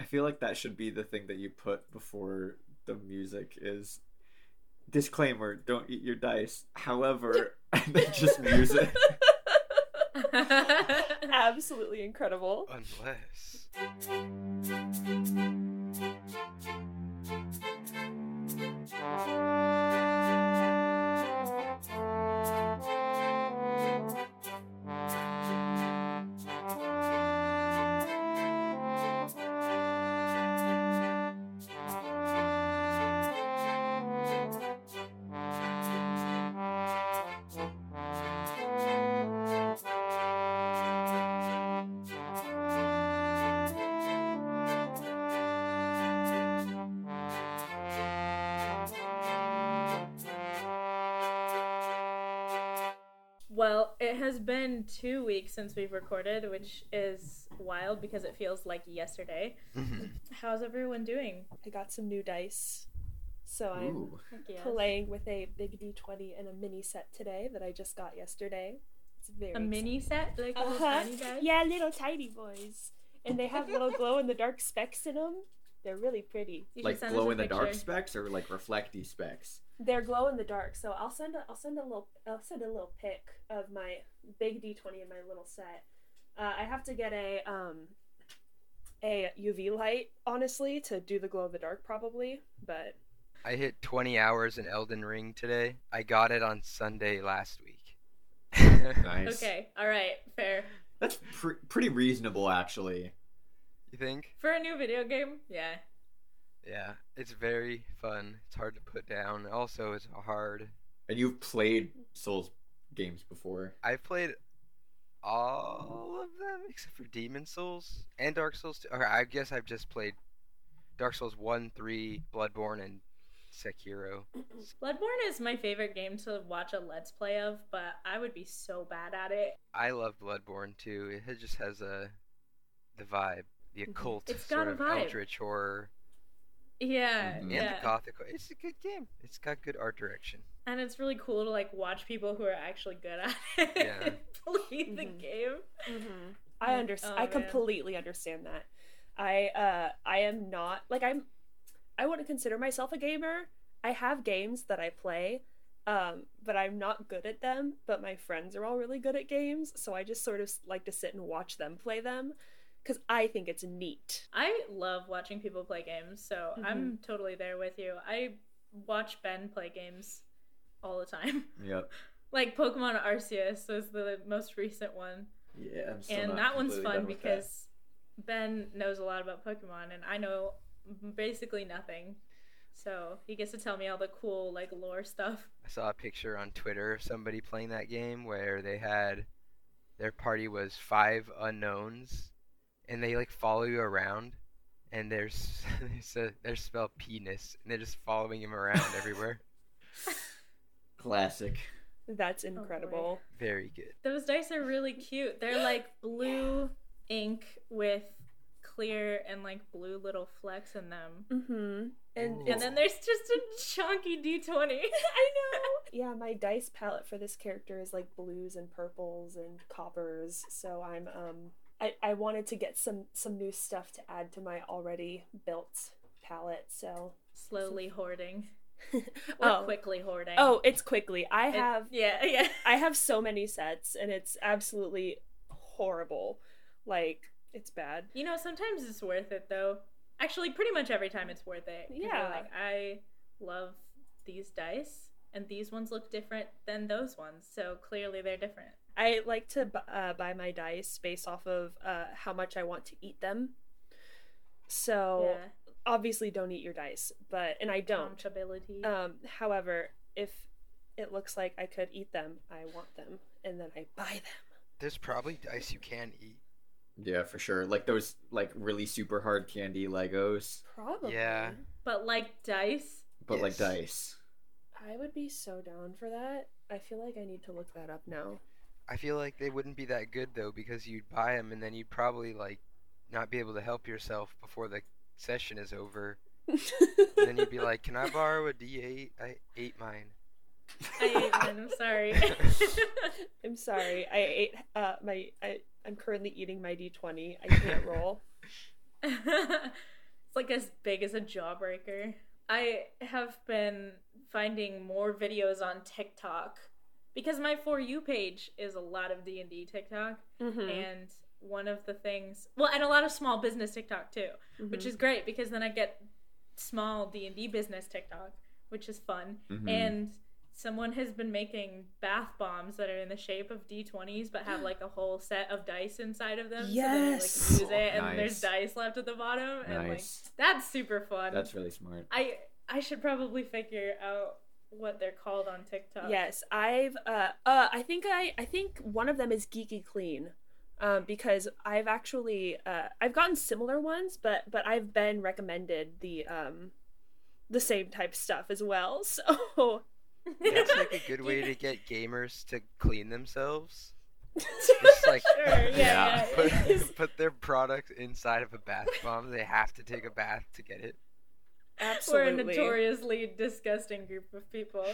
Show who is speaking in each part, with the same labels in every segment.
Speaker 1: I feel like that should be the thing that you put before the music is disclaimer, don't eat your dice. However, and then just music.
Speaker 2: Absolutely incredible.
Speaker 3: Unless.
Speaker 4: Been two weeks since we've recorded, which is wild because it feels like yesterday. How's everyone doing?
Speaker 2: I got some new dice. So I'm
Speaker 1: Ooh.
Speaker 2: Playing with a big D20 and a mini set today that I just got yesterday. It's very
Speaker 4: A mini set, like little
Speaker 2: Uh-huh.
Speaker 4: tiny guy.
Speaker 2: Yeah, little tiny boys. And they have little glow in the dark specks in them. They're really pretty.
Speaker 4: You
Speaker 1: Like
Speaker 4: send us a
Speaker 1: glow in the dark
Speaker 4: picture.
Speaker 1: specs or like reflecty specs?
Speaker 2: They're glow in the dark, so I'll send a I'll send a little I'll send a little pic of my big D twenty in my little set. Uh, I have to get a um a UV light honestly to do the glow in the dark probably, but
Speaker 3: I hit 20 hours in Elden Ring today. I got it on Sunday last week.
Speaker 1: Nice.
Speaker 4: Okay, all right, fair.
Speaker 1: That's pr- pretty reasonable, actually.
Speaker 3: You think?
Speaker 4: For a new video game, yeah.
Speaker 3: Yeah, it's very fun. It's hard to put down. Also, it's hard.
Speaker 1: And you've played Souls games before.
Speaker 3: I've played all of them except for Demon's Souls and Dark Souls 2. Or I guess I've just played Dark Souls 1, 3, Bloodborne, and Sekiro.
Speaker 4: Bloodborne is my favorite game to watch a let's play of, but I would be so bad at it.
Speaker 3: I love Bloodborne too. It just has a the vibe, the occult
Speaker 4: Mm-hmm. It's got
Speaker 3: sort
Speaker 4: a
Speaker 3: of
Speaker 4: vibe.
Speaker 3: eldritch horror,
Speaker 4: Yeah,
Speaker 1: Mhm.
Speaker 3: and
Speaker 4: yeah.
Speaker 3: the gothic. It's a good game. It's got good art direction.
Speaker 4: And it's really cool to like watch people who are actually good at it
Speaker 3: Yeah.
Speaker 4: play the
Speaker 2: Mhm.
Speaker 4: game.
Speaker 2: I
Speaker 4: Mm.
Speaker 2: understand.
Speaker 4: Oh,
Speaker 2: I
Speaker 4: man.
Speaker 2: completely understand that. I uh I am not like I'm. I wouldn't consider myself a gamer. I have games that I play, um, but I'm not good at them. But my friends are all really good at games, so I just sort of like to sit and watch them play them because I think it's neat.
Speaker 4: I love watching people play games, so I'm mm-hmm. totally there with you. I watch Ben play games all the time.
Speaker 1: Yep.
Speaker 4: like Pokemon Arceus was the most recent one.
Speaker 1: Yeah, I'm still
Speaker 4: and
Speaker 1: not
Speaker 4: that one's fun
Speaker 1: done with that.
Speaker 4: because Ben knows a lot about Pokemon and I know basically nothing. So he gets to tell me all the cool like lore stuff.
Speaker 3: I saw a picture on Twitter of somebody playing that game where they had their party was five Unowns, and they like follow you around, and there's there's a there's spelled penis, and they're just following him around everywhere.
Speaker 1: classic.
Speaker 2: That's incredible.
Speaker 3: Very good.
Speaker 4: Those dice are really cute. They're like blue ink with clear and like blue little flecks in them.
Speaker 2: mm-hmm. And
Speaker 4: And then there's just a chunky D20.
Speaker 2: I know. Yeah, my dice palette for this character is like blues and purples and coppers. So I'm um I, I wanted to get some some new stuff to add to my already built palette. So
Speaker 4: Slowly hoarding. Or
Speaker 2: oh
Speaker 4: quickly hoarding.
Speaker 2: oh, it's quickly. I
Speaker 4: It-
Speaker 2: have
Speaker 4: yeah, yeah.
Speaker 2: I have so many sets and it's absolutely horrible. Like it's bad.
Speaker 4: You know, sometimes it's worth it though. Actually, pretty much every time it's worth it.
Speaker 2: Yeah.
Speaker 4: Like I love these dice, and these ones look different than those ones, so clearly they're different.
Speaker 2: I like to bu- uh, buy my dice based off of uh, how much I want to eat them. So
Speaker 4: yeah.
Speaker 2: obviously, don't eat your dice, but and I don't. Um, however, if it looks like I could eat them, I want them, and then I buy them.
Speaker 3: There's probably dice you can eat.
Speaker 1: Yeah, for sure. Like those like really super hard candy Legos,
Speaker 2: Probably.
Speaker 3: Yeah.
Speaker 4: but like dice.
Speaker 1: but like dice.
Speaker 2: I would be so down for that. I feel like I need to look that up now.
Speaker 3: I feel like they wouldn't be that good though because you'd buy them and then you'd probably like not be able to help yourself before the session is over. And then you'd be like, "Can I borrow a D8? I ate mine."
Speaker 4: I ate mine. I'm sorry.
Speaker 2: I'm sorry. I ate uh my I I'm currently eating my D20. I can't roll.
Speaker 4: it's like as big as a jawbreaker. I have been finding more videos on TikTok because my for you page is a lot of D and D TikTok,
Speaker 2: Mm-hmm.
Speaker 4: and one of the things, well, and a lot of small business TikTok too, which
Speaker 2: Mm-hmm.
Speaker 4: is great because then I get small D and D business TikTok, which is fun,
Speaker 1: Mhm.
Speaker 4: and someone has been making bath bombs that are in the shape of d20s but have like a whole set of dice inside of them so then like
Speaker 2: Yes!
Speaker 4: use it and
Speaker 1: Nice.
Speaker 4: there's dice left at the bottom and like
Speaker 1: Nice.
Speaker 4: that's super fun
Speaker 1: That's really smart.
Speaker 4: i i should probably figure out what they're called on tiktok
Speaker 2: Yes, I've uh uh I think I I think one of them is Geeky Clean. Um, because I've actually uh I've gotten similar ones, but but I've been recommended the um the same type stuff as well. So
Speaker 3: That's like a good way to get gamers to clean themselves. Just like
Speaker 4: sure yeah, yeah.
Speaker 3: put,
Speaker 4: yeah.
Speaker 3: put their product inside of a bath bomb. They have to take a bath to get it.
Speaker 4: We're a notoriously disgusting group of people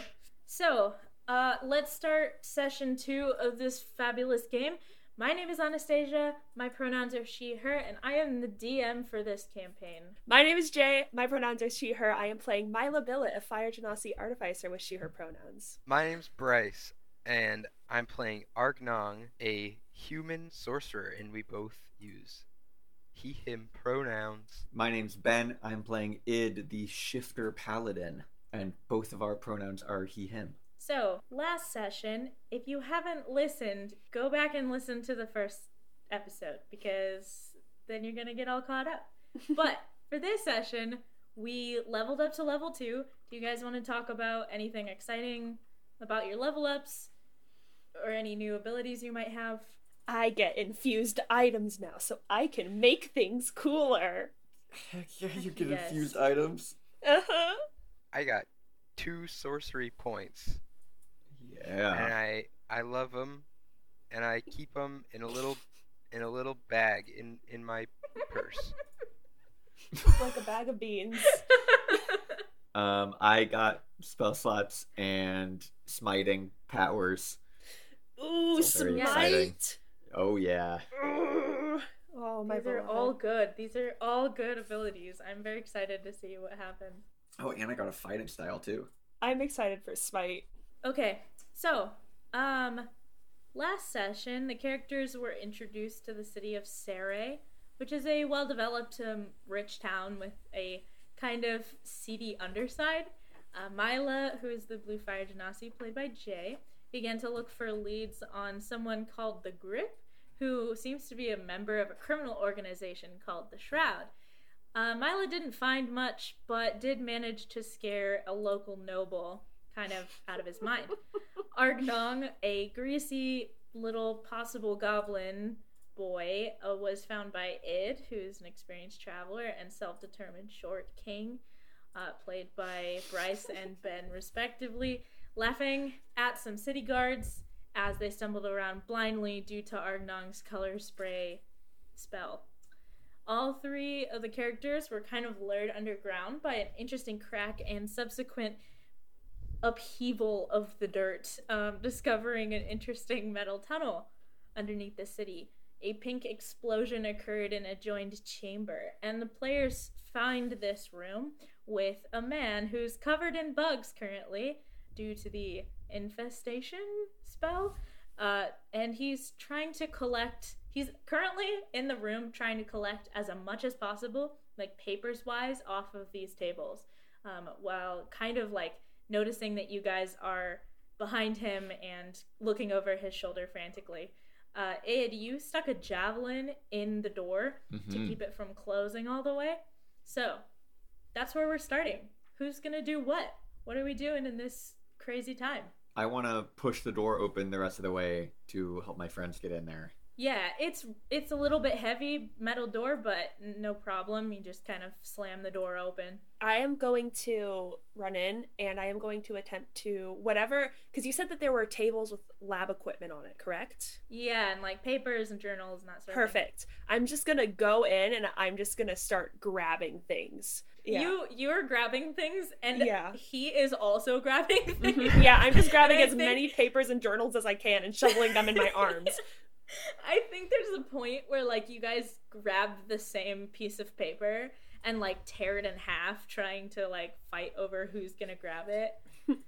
Speaker 4: so uh let's start session two of this fabulous game my name is anastasia my pronouns are she her and i am the dm for this campaign
Speaker 2: My name is Jay. My pronouns are she her. I am playing Myla Billet, a Fire Genasi artificer with she her pronouns.
Speaker 3: My name's Bryce, and I'm playing Argnong, a human sorcerer, and we both use he, him pronouns.
Speaker 1: My name's Ben. I'm playing Id, the Shifter Paladin, and both of our pronouns are he, him.
Speaker 4: So, last session, if you haven't listened, go back and listen to the first episode because then you're going to get all caught up. But for this session, we leveled up to level 2. Do you guys want to talk about anything exciting about your level ups or any new abilities you might have?
Speaker 2: I get infused items now, so I can make things cooler.
Speaker 1: Heck yeah, you
Speaker 4: get Yes. infused
Speaker 1: items.
Speaker 2: Uh-huh.
Speaker 3: I got two sorcery points,
Speaker 1: Yeah.
Speaker 3: and I I love them, and I keep them in a little in a little bag in in my purse.
Speaker 2: like a bag of beans.
Speaker 1: Um, I got spell slots and smiting powers.
Speaker 2: Ooh,
Speaker 1: It's
Speaker 2: smite.
Speaker 1: exciting. Oh yeah.
Speaker 2: Oh my
Speaker 4: These are
Speaker 2: beloved.
Speaker 4: all good. These are all good abilities. I'm very excited to see what happens.
Speaker 1: Oh, and I got a fighting style too.
Speaker 2: I'm excited for smite.
Speaker 4: Okay, so, um, last session, the characters were introduced to the city of Saray, which is a well developed, um, rich town with a kind of seedy underside. Uh, Mila, who is the Blue Fire Genasi, played by Jay, began to look for leads on someone called the Grip, who seems to be a member of a criminal organization called the Shroud. Uh, Mila didn't find much, but did manage to scare a local noble kind of out of his mind. Argnong, a greasy little possible goblin boy, uh, was found by Id, who's an experienced traveler and self determined short king, uh, played by Bryce and Ben, respectively, laughing at some city guards as they stumbled around blindly due to Argnong's color spray spell. All three of the characters were kind of lured underground by an interesting crack and subsequent upheaval of the dirt, um, discovering an interesting metal tunnel underneath the city. A pink explosion occurred in a joined chamber, and the players find this room with a man who's covered in bugs currently due to the infestation spell. Uh, and he's trying to collect. He's currently in the room trying to collect as much as possible, like papers wise, off of these tables, um, while kind of like noticing that you guys are behind him and looking over his shoulder frantically. Uh, Id, you stuck a javelin in the door to
Speaker 1: Mhm.
Speaker 4: keep it from closing all the way. So that's where we're starting. Who's gonna do what? What are we doing in this crazy time?
Speaker 1: I want to push the door open the rest of the way to help my friends get in there.
Speaker 4: Yeah, it's it's a little bit heavy metal door, but no problem. You just kind of slam the door open.
Speaker 2: I am going to run in and I am going to attempt to whatever because you said that there were tables with lab equipment on it, correct?
Speaker 4: Yeah, and like papers and journals and that sort of thing.
Speaker 2: Perfect. I'm just gonna go in and I'm just gonna start grabbing things. Yeah.
Speaker 4: You you're grabbing things, and
Speaker 2: Yeah.
Speaker 4: he is also grabbing things.
Speaker 2: Mhm. yeah, I'm just grabbing as
Speaker 4: think-
Speaker 2: many papers and journals as I can and shoveling them in my arms.
Speaker 4: I think there's a point where like you guys grab the same piece of paper and like tear it in half, trying to like fight over who's gonna grab it.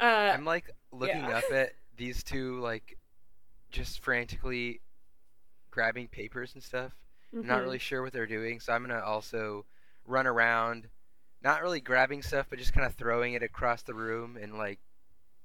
Speaker 2: Uh,
Speaker 3: I'm like looking
Speaker 2: yeah.
Speaker 3: up at these two like just frantically grabbing papers and stuff. I'm not
Speaker 2: mhm.
Speaker 3: really sure what they're doing, so I'm gonna also run around, not really grabbing stuff, but just kind of throwing it across the room and like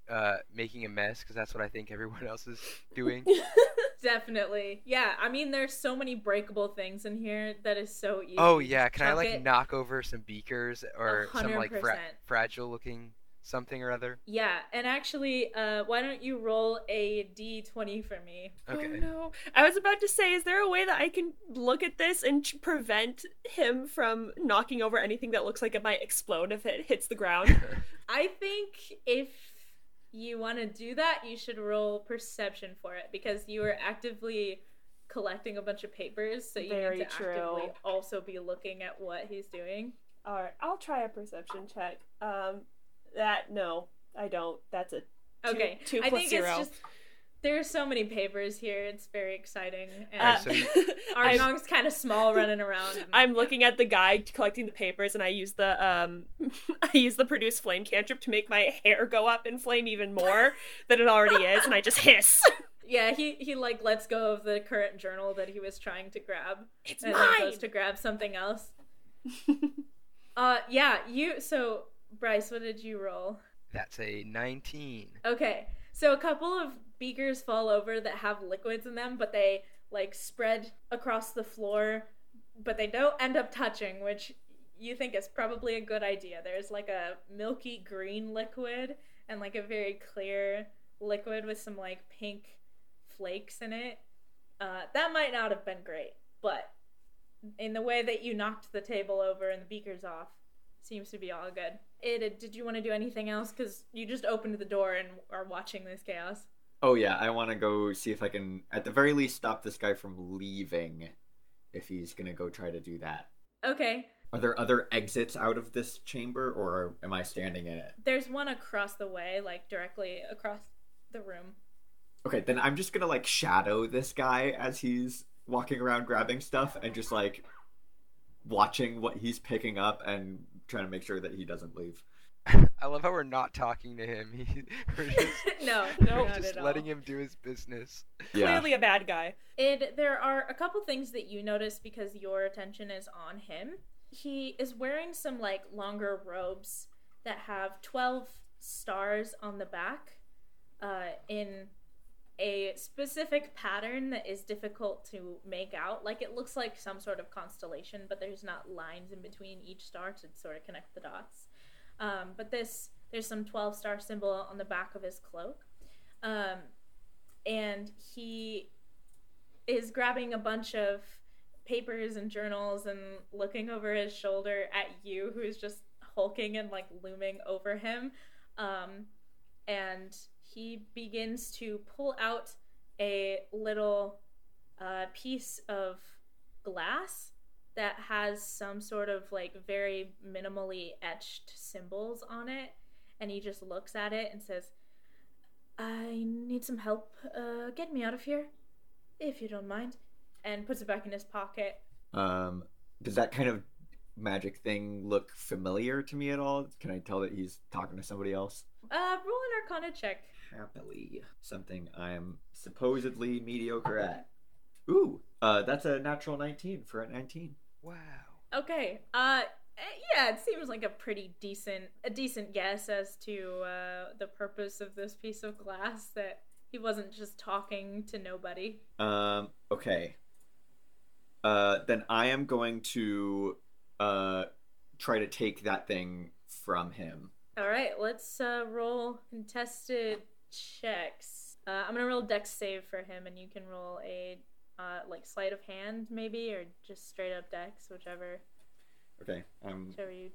Speaker 3: uh, making a mess because that's what I think everyone else is doing.
Speaker 4: Definitely, yeah. I mean, there's so many breakable things in here that is so easy.
Speaker 3: oh yeah, can I like
Speaker 4: it.
Speaker 3: knock over some beakers or some like fra- fragile looking something or other?
Speaker 4: Yeah, and actually, uh, why don't you roll a d20 for me?
Speaker 3: Okay.
Speaker 2: Oh no! I was about to say, is there a way that I can look at this and ch- prevent him from knocking over anything that looks like it might explode if it hits the ground?
Speaker 4: I think if you want to do that, you should roll perception for it because you are actively collecting a bunch of papers, so you
Speaker 2: Very
Speaker 4: need to
Speaker 2: true.
Speaker 4: actively also be looking at what he's doing.
Speaker 2: All right, I'll try a perception check. Um, that no, I don't. That's a two,
Speaker 4: Okay,
Speaker 2: Two
Speaker 4: I think
Speaker 2: zero.
Speaker 4: it's just there's so many papers here. It's very exciting, and
Speaker 2: Uh,
Speaker 3: so you-
Speaker 4: Argnong's kind of small, running around. and-
Speaker 2: I'm looking at the guy collecting the papers, and I use the um, I use the produce flame cantrip to make my hair go up in flame even more than it already is, and I just hiss.
Speaker 4: Yeah, he he like lets go of the current journal that he was trying to grab,
Speaker 2: It's
Speaker 4: and then
Speaker 2: mine.
Speaker 4: goes to grab something else. Uh, yeah, you. So Bryce, what did you roll?
Speaker 3: That's a 19.
Speaker 4: Okay, so a couple of beakers fall over that have liquids in them, but they like spread across the floor, but they don't end up touching, which you think is probably a good idea. There's like a milky green liquid and like a very clear liquid with some like pink flakes in it. Uh, that might not have been great, but in the way that you knocked the table over and the beakers off, seems to be all good. Did you want to do anything else? Because you just opened the door and are watching this chaos.
Speaker 1: Oh yeah, I want to go see if I can, at the very least, stop this guy from leaving. If he's gonna go try to do that.
Speaker 4: Okay,
Speaker 1: Are there other exits out of this chamber, or am I standing in it?
Speaker 4: there's one across the way, like directly across the room.
Speaker 1: Okay, then I'm just gonna like shadow this guy as he's walking around grabbing stuff and just like watching what he's picking up and trying to make sure that he doesn't leave.
Speaker 3: I love how we're not talking to him. He, we're just,
Speaker 4: no,
Speaker 2: No,
Speaker 4: not
Speaker 3: just
Speaker 4: at all.
Speaker 3: letting him do his business.
Speaker 2: Clearly a bad guy.
Speaker 4: And there are a couple things that you notice because your attention is on him. He is wearing some like longer robes that have 12 stars on the back uh, in a specific pattern that is difficult to make out. Like it looks like some sort of constellation, but there's not lines in between each star to sort of connect the dots. Um, but this, there's some 12 star symbol on the back of his cloak. Um, and he is grabbing a bunch of papers and journals and looking over his shoulder at you, who's just hulking and like looming over him. Um, and he begins to pull out a little uh, piece of glass that has some sort of like very minimally etched symbols on it. And he just looks at it and says, I need some help. Uh, get me out of here, if you don't mind. And puts it back in his pocket.
Speaker 1: Um, does that kind of magic thing look familiar to me at all? Can I tell that he's talking to somebody else?
Speaker 4: Uh, roll an arcana check.
Speaker 1: Happily, something I'm supposedly mediocre at. Ooh, uh, that's a natural 19 for a 19.
Speaker 3: Wow.
Speaker 4: Okay. Uh, yeah, it seems like a pretty decent, a decent guess as to uh, the purpose of this piece of glass. That he wasn't just talking to nobody.
Speaker 1: Um, okay. Uh, then I am going to uh try to take that thing from him.
Speaker 4: All right, let's uh, roll contested checks. Uh, I'm gonna roll dex save for him, and you can roll a uh, like sleight of hand, maybe, or just straight up dex, whichever,
Speaker 1: Okay, um,
Speaker 4: whichever you.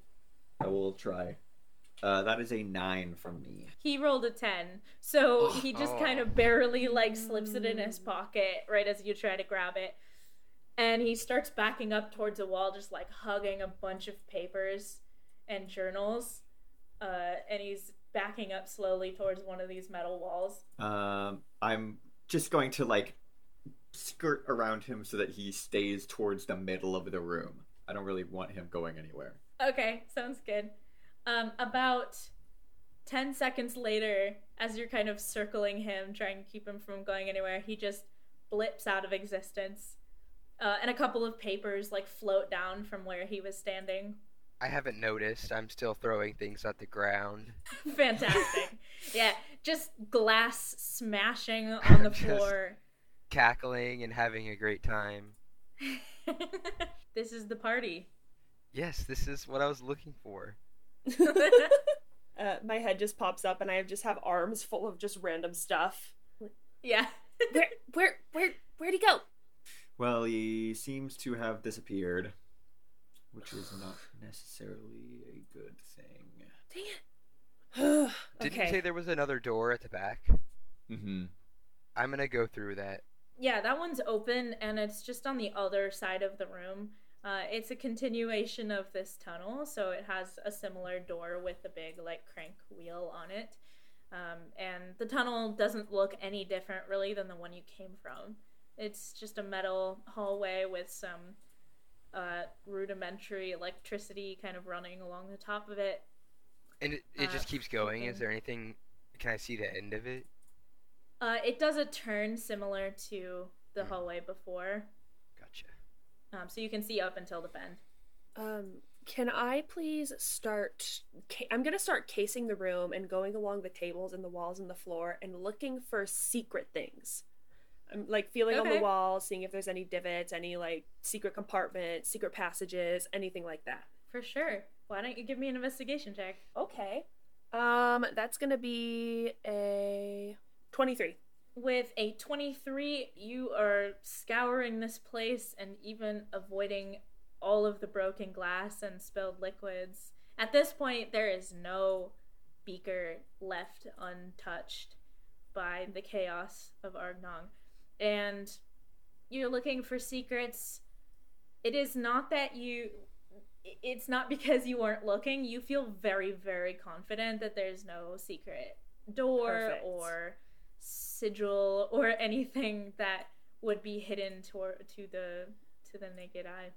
Speaker 1: I will try. Uh, that is a nine from me.
Speaker 4: He rolled a ten, so he just
Speaker 3: Oh.
Speaker 4: kind of barely like slips it in his pocket right as you try to grab it, and he starts backing up towards a wall, just like hugging a bunch of papers and journals, uh, and he's backing up slowly towards one of these metal walls.
Speaker 1: Um, I'm just going to like skirt around him so that he stays towards the middle of the room. I don't really want him going anywhere.
Speaker 4: Okay, sounds good. Um, about 10 seconds later, as you're kind of circling him, trying to keep him from going anywhere, he just blips out of existence. Uh, and a couple of papers like float down from where he was standing.
Speaker 3: I haven't noticed. I'm still throwing things at the ground.
Speaker 4: Fantastic. yeah, just glass smashing on the
Speaker 3: Just-
Speaker 4: floor.
Speaker 3: Cackling and having a great time.
Speaker 4: this is the party.
Speaker 3: Yes, this is what I was looking for.
Speaker 2: Uh, my head just pops up, and I just have arms full of just random stuff.
Speaker 4: yeah.
Speaker 2: Where, where, where, where'd he go?
Speaker 1: Well, he seems to have disappeared, which is not necessarily a good thing.
Speaker 2: Dang it.
Speaker 3: Didn't
Speaker 2: okay.
Speaker 3: you say there was another door at the back?
Speaker 1: Mm-hmm.
Speaker 3: I'm gonna go through that.
Speaker 4: Yeah, that one's open and it's just on the other side of the room. Uh, it's a continuation of this tunnel, so it has a similar door with a big like crank wheel on it. Um, and the tunnel doesn't look any different really than the one you came from. It's just a metal hallway with some uh, rudimentary electricity kind of running along the top of it.
Speaker 3: And it, it
Speaker 4: Uh,
Speaker 3: just keeps going. Is there anything? Can I see the end of it?
Speaker 4: Uh, it does a turn similar to the
Speaker 3: Hmm.
Speaker 4: hallway before,
Speaker 3: Gotcha.
Speaker 4: um, so you can see up until the bend.
Speaker 2: Um, can I please start? Ca- I'm gonna start casing the room and going along the tables and the walls and the floor and looking for secret things. I'm like feeling on the walls, seeing if there's any divots, any like secret compartments, secret passages, anything like that.
Speaker 4: For sure. Why don't you give me an investigation check?
Speaker 2: Okay. Um, that's gonna be a twenty-three.
Speaker 4: With a 23, you are scouring this place and even avoiding all of the broken glass and spilled liquids. At this point, there is no beaker left untouched by the chaos of Argnong. And you're looking for secrets. It is not that you. It's not because you weren't looking. You feel very, very confident that there's no secret door
Speaker 2: Perfect.
Speaker 4: or sigil or anything that would be hidden toward to the to the naked eye.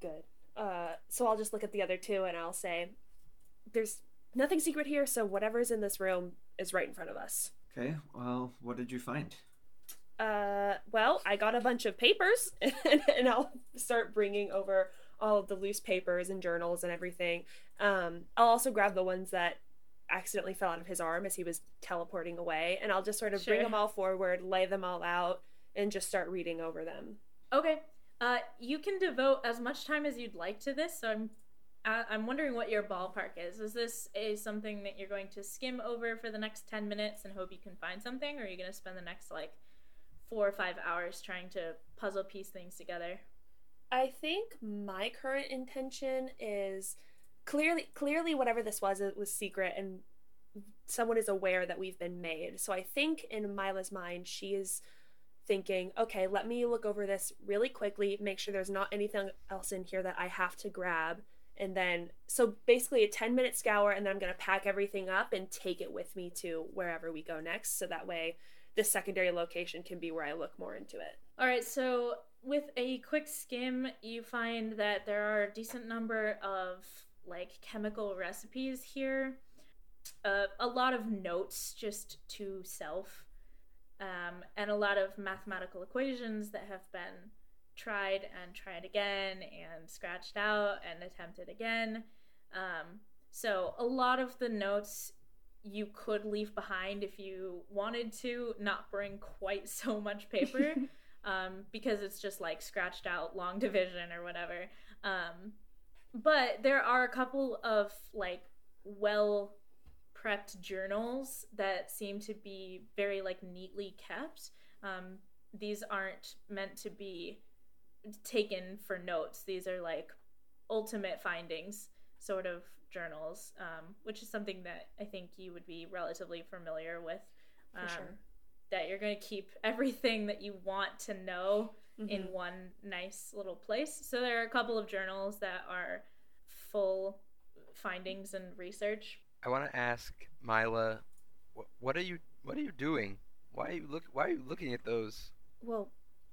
Speaker 2: Good. Uh, so I'll just look at the other two and I'll say, "There's nothing secret here, so whatever's in this room is right in front of us."
Speaker 1: Okay, well, what did you find?
Speaker 2: Uh, well, I got a bunch of papers, and, and I'll start bringing over all of the loose papers and journals and everything. Um, I'll also grab the ones that accidentally fell out of his arm as he was teleporting away, and I'll just sort of bring them all forward, lay them all out, and just start reading over them.
Speaker 4: Okay. Uh, you can devote as much time as you'd like to this. So I'm, uh, I'm wondering what your ballpark is. Is this a something that you're going to skim over for the next ten minutes and hope you can find something, or are you going to spend the next like four or five hours trying to puzzle piece things together?
Speaker 2: I think my current intention is clearly clearly whatever this was it was secret and someone is aware that we've been made. So I think in Mila's mind she is thinking, okay, let me look over this really quickly, make sure there's not anything else in here that I have to grab. And then, so basically a 10 minute scour, and then I'm going to pack everything up and take it with me to wherever we go next. So that way, the secondary location can be where I look more into it.
Speaker 4: All right, so with a quick skim, you find that there are a decent number of like chemical recipes here. Uh, a lot of notes just to self, um, and a lot of mathematical equations that have been tried and tried again and scratched out and attempted again. Um, so a lot of the notes you could leave behind if you wanted to, not bring quite so much paper um, because it's just like scratched out long division or whatever. Um, but there are a couple of like well prepped journals that seem to be very like neatly kept. Um, these aren't meant to be taken for notes. These are like ultimate findings sort of journals, um, which is something that I think you would be relatively familiar with.
Speaker 2: For
Speaker 4: Um,
Speaker 2: sure.
Speaker 4: That you're going to keep everything that you want to know in
Speaker 2: Mhm.
Speaker 4: one nice little place. So there are a couple of journals that are full findings and research.
Speaker 3: I want to ask Mila, what, what are you what are you doing? Why are you look Why are you looking at those?
Speaker 2: Well,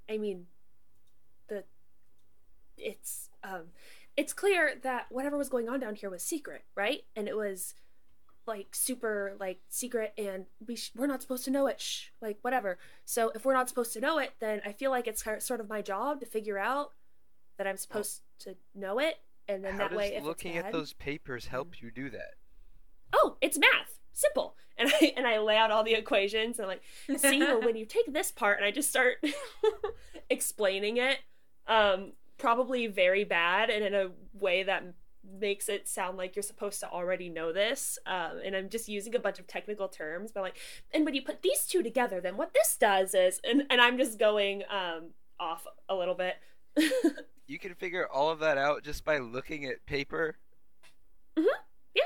Speaker 2: I mean, the it's um, it's clear that whatever was going on down here was secret, right? And it was like super like secret, and we sh- we're not supposed to know it. Shh, like whatever. So if we're not supposed to know it, then I feel like it's sort of my job to figure out that I'm supposed to know it, and then
Speaker 3: How
Speaker 2: that way, if
Speaker 3: looking
Speaker 2: it's
Speaker 3: at those papers help you do that?
Speaker 2: oh, it's math, simple. And I and I lay out all the equations and I'm like, see, well, when you take this part, and I just start explaining it, um, probably very bad and in a way that makes it sound like you're supposed to already know this. Um, and I'm just using a bunch of technical terms, but like, and when you put these two together, then what this does is, and and I'm just going um off a little bit.
Speaker 3: You can figure all of that out just by looking at paper. Yeah.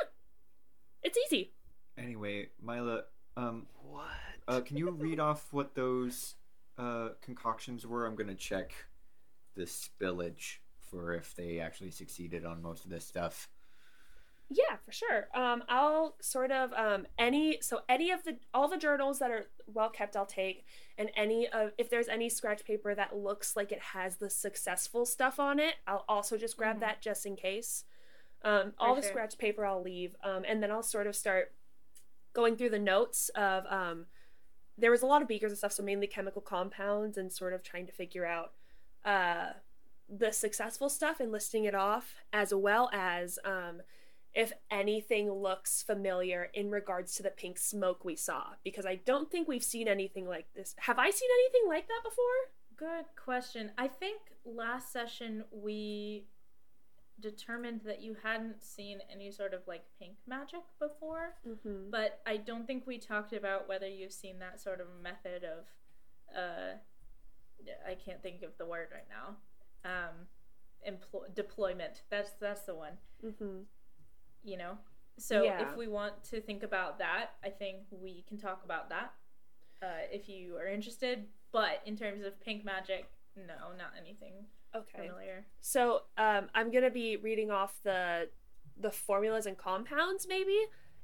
Speaker 2: It's easy.
Speaker 1: Anyway, Mila, um,
Speaker 3: What?
Speaker 1: uh, can you read off what those uh, concoctions were? I'm gonna check the spillage for if they actually succeeded on most of this stuff.
Speaker 2: Yeah, for sure. Um, I'll sort of um any so any of the all the journals that are well kept, I'll take, and any of if there's any scratch paper that looks like it has the successful stuff on it, I'll also just grab
Speaker 4: Mhm.
Speaker 2: that just in case. Um, all
Speaker 4: For
Speaker 2: the
Speaker 4: sure.
Speaker 2: scratch paper I'll leave, um, and then I'll sort of start going through the notes of um, there was a lot of beakers and stuff, so mainly chemical compounds, and sort of trying to figure out uh the successful stuff and listing it off, as well as um if anything looks familiar in regards to the pink smoke we saw because I don't think we've seen anything like this. Have I seen anything like that before?
Speaker 4: Good question. I think last session we determined that you hadn't seen any sort of like pink magic before,
Speaker 2: Mm-hmm.
Speaker 4: but I don't think we talked about whether you've seen that sort of method of uh I can't think of the word right now. Um employ deployment. That's that's the one.
Speaker 2: Mm-hmm.
Speaker 4: you know so
Speaker 2: Yeah.
Speaker 4: if we want to think about that i think we can talk about that uh, if you are interested but in terms of pink magic no not anything
Speaker 2: Okay.
Speaker 4: familiar
Speaker 2: So um, I'm gonna be reading off the the formulas and compounds maybe,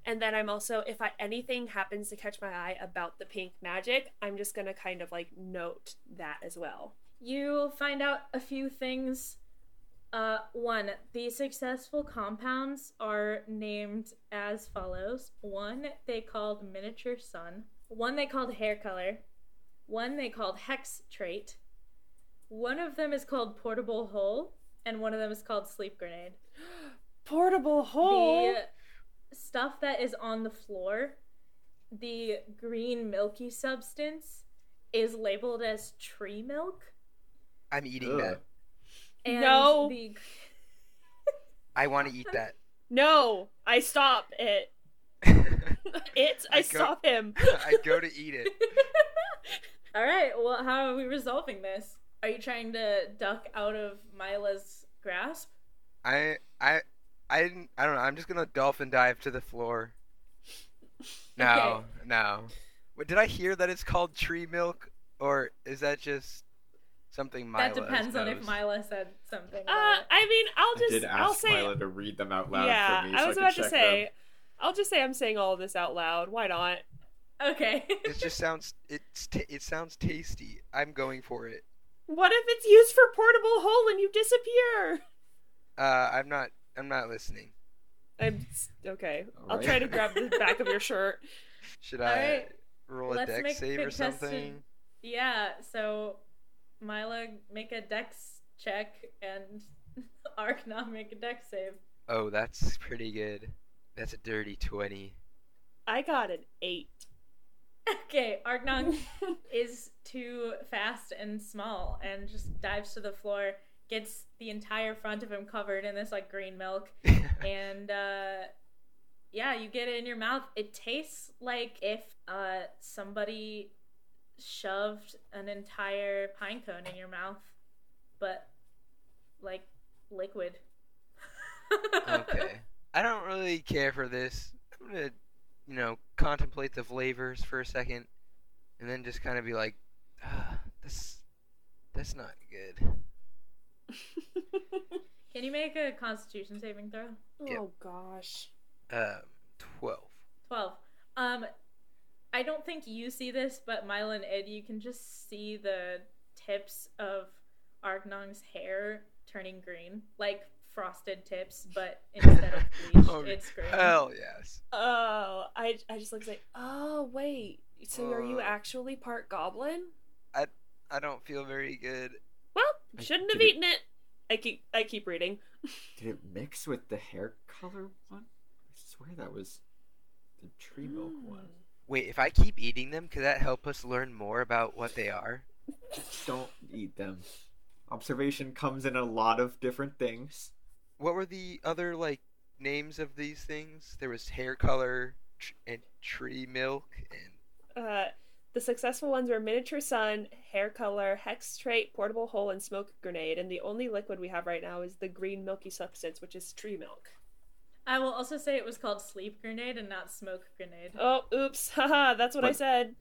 Speaker 2: and then I'm also if I anything happens to catch my eye about the pink magic, I'm just gonna kind of like note that as well.
Speaker 4: you find out a few things. Uh, one the successful compounds are named as follows. One they called miniature sun. One they called hair color. One they called hex trait. One of them is called portable hole and one of them is called sleep grenade.
Speaker 2: Portable hole.
Speaker 4: the stuff that is on the floor the green milky substance is labeled as tree milk
Speaker 3: I'm eating
Speaker 1: Ugh.
Speaker 3: that.
Speaker 4: and
Speaker 2: No.
Speaker 4: the
Speaker 3: I want to eat that.
Speaker 2: No, I stop it. It. I,
Speaker 3: I go-
Speaker 2: stop him.
Speaker 3: I go to eat it.
Speaker 4: All right. Well, how are we resolving this? Are you trying to duck out of Mila's grasp?
Speaker 3: I I I didn't. I don't know. I'm just gonna dolphin dive to the floor. No, no. Wait, did I hear that it's called tree milk, or is that just something Mila
Speaker 4: that depends on if
Speaker 3: knows?
Speaker 4: Mila said something.
Speaker 2: Uh, I mean, I'll
Speaker 1: I
Speaker 2: just.
Speaker 1: did
Speaker 2: I'll say.
Speaker 1: Mila to read them out loud
Speaker 2: yeah,
Speaker 1: for me.
Speaker 2: I was
Speaker 1: could
Speaker 2: about to say.
Speaker 1: them.
Speaker 2: I'll just say I'm saying all of this out loud. Why not?
Speaker 4: Okay.
Speaker 3: It just sounds. It's. ta it sounds tasty. I'm going for it.
Speaker 2: What if it's used for portable hole and you disappear?
Speaker 3: Uh, I'm not. I'm not listening.
Speaker 2: I'm okay. I'll try to grab the back of your shirt.
Speaker 3: Should I
Speaker 4: right.
Speaker 3: roll a
Speaker 4: Let's dex
Speaker 3: save or something?
Speaker 4: yeah. So, Mila, make a dex check, and Arkna make a dex save.
Speaker 3: Oh, that's pretty good. That's a dirty twenty.
Speaker 2: I got an eight.
Speaker 4: Okay, Argnong is too fast and small and just dives to the floor, gets the entire front of him covered in this like green milk, and uh, yeah, you get it in your mouth. It tastes like if uh, somebody shoved an entire pine cone in your mouth, but like liquid.
Speaker 3: okay. I don't really care for this. I'm gonna, you know, contemplate the flavors for a second, and then just kind of be like, ah, "This, that's not good."
Speaker 4: Can you make a Constitution saving throw?
Speaker 3: Yep.
Speaker 2: Oh gosh.
Speaker 3: Um, twelve.
Speaker 4: 12. Um, I don't think you see this, but Mila and Id, you can just see the tips of Argnong's hair turning green, like frosted tips, but instead of bleach,
Speaker 3: Oh,
Speaker 4: it's green.
Speaker 3: Hell yes.
Speaker 2: Oh, I I just look like, oh wait, so are you
Speaker 3: Uh.
Speaker 2: actually part goblin?
Speaker 3: I I don't feel very good.
Speaker 2: Well,
Speaker 1: I
Speaker 2: shouldn't have
Speaker 1: did it-
Speaker 2: eaten it. I keep I keep reading.
Speaker 1: Did it mix with the hair color one? I swear that was the tree milk
Speaker 2: Hmm.
Speaker 1: one.
Speaker 3: Wait, if I keep eating them, could that help us learn more about what they are?
Speaker 1: Don't eat them. Observation comes in a lot of different things.
Speaker 3: What were the other like names of these things? There was hair color tr- and tree milk and
Speaker 2: Uh, the successful ones were miniature sun, hair color, hex trait, portable hole, and smoke grenade. And the only liquid we have right now is the green milky substance, which is tree milk.
Speaker 4: I will also say it was called sleep grenade and not smoke grenade.
Speaker 2: Oh, oops, haha, that's what I said.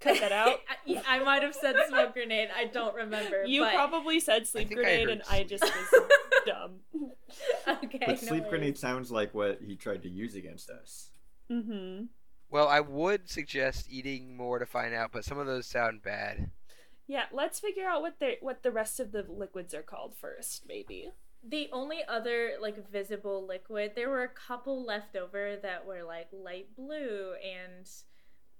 Speaker 2: Cut that out.
Speaker 4: I, I might have said smoke grenade. I don't remember.
Speaker 2: You
Speaker 4: but...
Speaker 2: probably said sleep
Speaker 3: think I
Speaker 2: grenade,
Speaker 3: heard
Speaker 2: and I just was dumb.
Speaker 4: okay.
Speaker 1: But
Speaker 4: no
Speaker 1: sleep
Speaker 4: worries.
Speaker 1: grenade sounds like what he tried to use against us.
Speaker 2: Mm-hmm.
Speaker 3: Well, I would suggest eating more to find out, but some of those sound bad.
Speaker 2: Yeah, let's figure out what the what the rest of the liquids are called first, maybe.
Speaker 4: The only other like visible liquid, there were a couple left over that were like light blue, and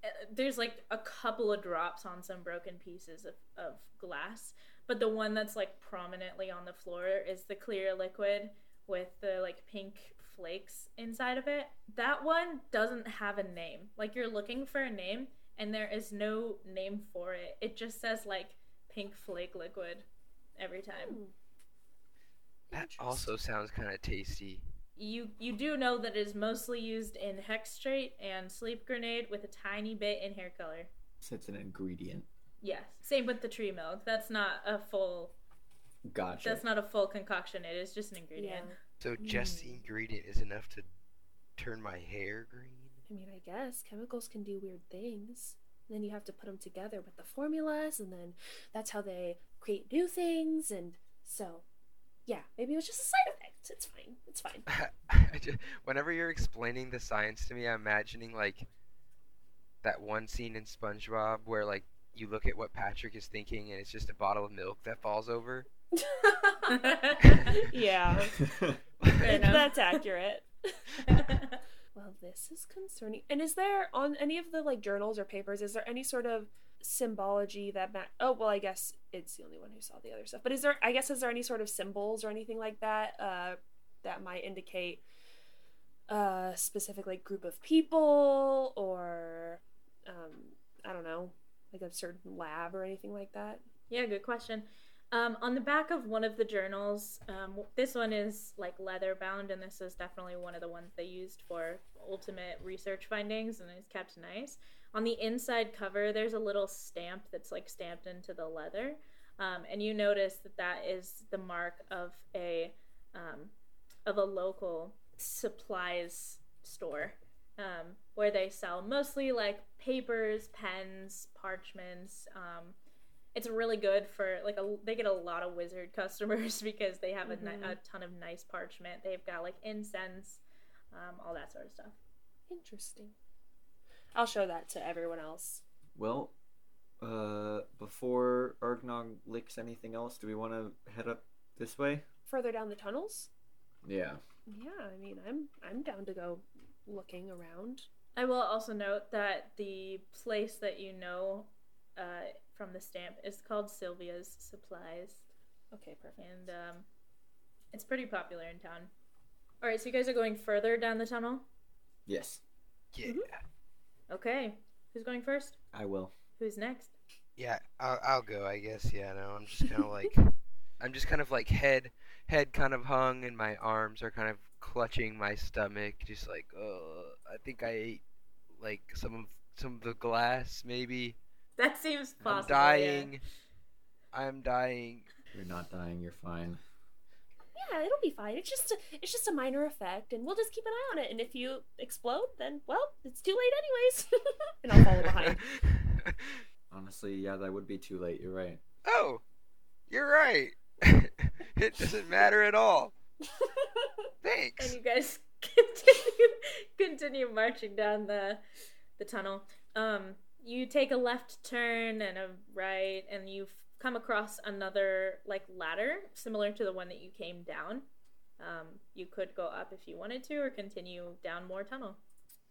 Speaker 4: uh, there's like a couple of drops on some broken pieces of, of glass. But the one that's like prominently on the floor is the clear liquid with the like pink flakes inside of it. That one doesn't have a name. Like you're looking for a name, and there is no name for it. It just says like pink flake liquid every time.
Speaker 2: Hmm.
Speaker 3: That also sounds kind of tasty.
Speaker 4: you you do know that it is mostly used in hex trait and sleep grenade with a tiny bit in hair color.
Speaker 1: So it's an ingredient.
Speaker 4: Yes. Same with the tree milk. That's not a full
Speaker 1: Gotcha.
Speaker 4: that's not a full concoction. It is just an ingredient.
Speaker 3: So just the mm. ingredient is enough to turn my hair green.
Speaker 2: I mean, I guess chemicals can do weird things. then you have to put them together with the formulas, and then that's how they create new things. And so, yeah, maybe it was just a side effect. It's fine. It's fine.
Speaker 3: I just, whenever you're explaining the science to me, I'm imagining like that one scene in SpongeBob where like you look at what Patrick is thinking and it's just a bottle of milk that falls over.
Speaker 2: yeah,
Speaker 4: Fair enough.
Speaker 2: that's accurate. Well, this is concerning. And is there on any of the like journals or papers? Is there any sort of symbology that? Ma- oh, well, I guess it's the only one who saw the other stuff. But is there? I guess is there any sort of symbols or anything like that uh, that might indicate a specific like group of people or um, I don't know, like a certain lab or anything like that?
Speaker 4: Yeah, good question. Um, on the back of one of the journals, um, this one is like leather bound, and this is definitely one of the ones they used for ultimate research findings, and it's kept nice. On the inside cover, there's a little stamp that's like stamped into the leather, um, and you notice that that is the mark of a um, of a local supplies store um, where they sell mostly like papers, pens, parchments. Um, it's really good for like a they get a lot of wizard customers because they have a, ni-
Speaker 2: Mhm.
Speaker 4: a ton of nice parchment. They've got like incense, um, all that sort of stuff.
Speaker 2: Interesting. I'll show that to everyone else.
Speaker 1: well, uh, before Argnong licks anything else, do we want to head up this way?
Speaker 2: Further down the tunnels.
Speaker 1: Yeah.
Speaker 2: Yeah, I mean, I'm I'm down to go looking around.
Speaker 4: I will also note that the place that you know uh, from the stamp It's called Sylvia's Supplies,
Speaker 2: Okay, perfect.
Speaker 4: and um, it's pretty popular in town. All right, so you guys are going further down the tunnel.
Speaker 1: Yes,
Speaker 3: Yeah,
Speaker 4: Okay, who's going first?
Speaker 1: I will.
Speaker 4: Who's next?
Speaker 3: yeah. I'll, I'll go. I guess. Yeah. No, I'm just kind of like, I'm just kind of like head, head kind of hung, and my arms are kind of clutching my stomach, just like, uh, I think I ate like some of some of the glass, maybe.
Speaker 4: That seems possible.
Speaker 3: I'm
Speaker 4: possible. yeah.
Speaker 3: dying. I'm dying.
Speaker 1: You're not dying. You're fine.
Speaker 2: Yeah, it'll be fine. It's just a, it's just a minor effect, and we'll just keep an eye on it. And if you explode, then well, it's too late anyways. and I'll follow behind.
Speaker 1: Honestly, yeah, that would be too late. You're right.
Speaker 3: oh, you're right. it doesn't matter at all. Thanks.
Speaker 4: And you guys continue continue marching down the the tunnel. Um, you take a left turn and a right, and you f- come across another like ladder similar to the one that you came down. Um, you could go up if you wanted to, or continue down more tunnel.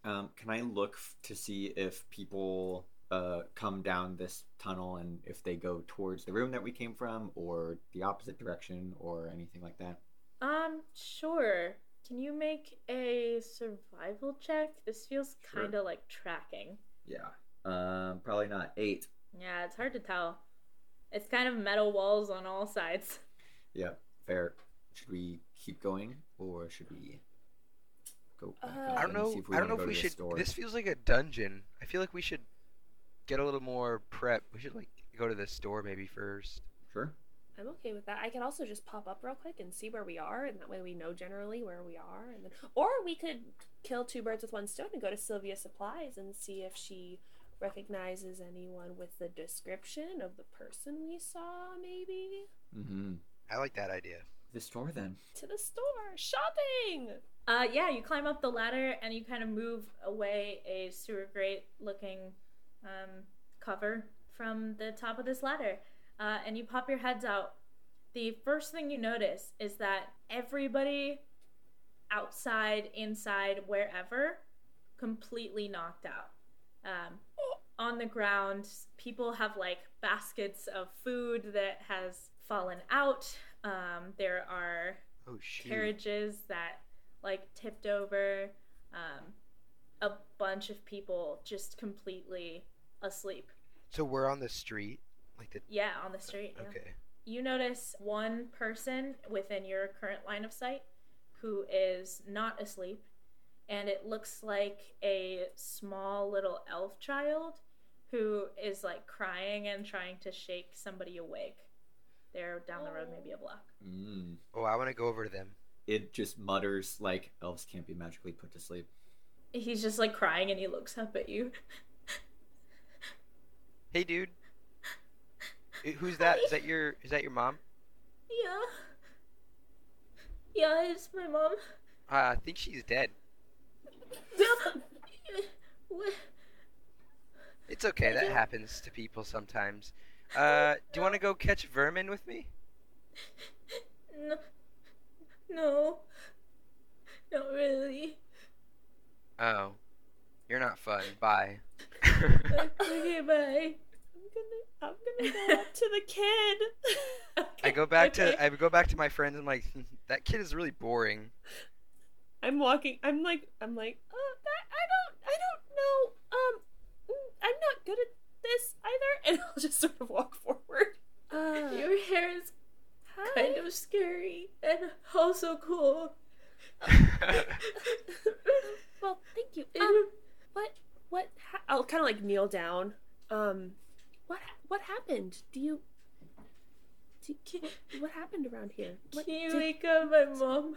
Speaker 1: Um, can I look f- to see if people uh, come down this tunnel and if they go towards the room that we came from, or the opposite direction, or anything like that?
Speaker 4: Um, sure. Can you make a survival check? This feels
Speaker 1: Sure.
Speaker 4: kind of like tracking.
Speaker 1: Yeah. Um, probably not eight.
Speaker 4: Yeah, it's hard to tell. It's kind of metal walls on all sides.
Speaker 1: Yeah, fair. Should we keep going, or should we go? Back
Speaker 2: Uh,
Speaker 3: I don't know.
Speaker 1: if we
Speaker 3: I don't know if we should.
Speaker 1: store?
Speaker 3: This feels like a dungeon. I feel like we should get a little more prep. We should like go to the store maybe first.
Speaker 1: Sure.
Speaker 2: I'm okay with that. I can also just pop up real quick and see where we are, and that way we know generally where we are. And then, or we could kill two birds with one stone and go to Sylvia Supplies and see if she recognizes anyone with the description of the person we saw. Maybe
Speaker 1: Mm-hmm.
Speaker 3: I like that idea.
Speaker 1: The store then.
Speaker 2: to the store shopping.
Speaker 4: Uh, yeah, you climb up the ladder and you kind of move away a sewer grate looking um, cover from the top of this ladder. Uh, and you pop your heads out. The first thing you notice is that everybody outside, inside, wherever, completely knocked out. Um, on the ground, people have like baskets of food that has fallen out. Um, there are
Speaker 3: Oh
Speaker 4: carriages that like tipped over um, a bunch of people just completely asleep
Speaker 3: So we're on the street, like the.
Speaker 4: yeah on the street yeah.
Speaker 3: Okay.
Speaker 4: you notice one person within your current line of sight who is not asleep and it looks like a small little elf child who is like crying and trying to shake somebody awake they're down the road maybe a block
Speaker 1: Mm.
Speaker 3: Oh, I want to go over to them.
Speaker 1: It just mutters like elves can't be magically put to sleep.
Speaker 4: he's just like crying and he looks up at you
Speaker 3: Hey, dude. Who's that? Is that your? Is that your mom?
Speaker 4: Yeah. Yeah, it's my mom.
Speaker 3: Uh, I think she's dead.
Speaker 4: What?
Speaker 3: It's okay. That happens to people sometimes. Uh, do you want to go catch vermin with me?
Speaker 4: No. No. Not really.
Speaker 3: Oh, you're not fun. Bye.
Speaker 4: Okay, bye.
Speaker 2: I'm gonna, I'm gonna go up to the kid.
Speaker 3: I go back
Speaker 4: Okay.
Speaker 3: to I go back to my friends. and I'm like, that kid is really boring.
Speaker 2: I'm walking. I'm like, I'm like, uh, that, I don't, I don't know. Um, mm, I'm not good at this either, and I'll just sort of walk forward. Uh,
Speaker 4: Your hair is
Speaker 2: hi.
Speaker 4: kind of scary and also cool.
Speaker 2: well, thank you. Um, what, what? Ha- I'll kind of like kneel down. Um, what, what happened? Do you, do what, what happened around here? What,
Speaker 4: Can you
Speaker 2: did,
Speaker 4: wake up my mom?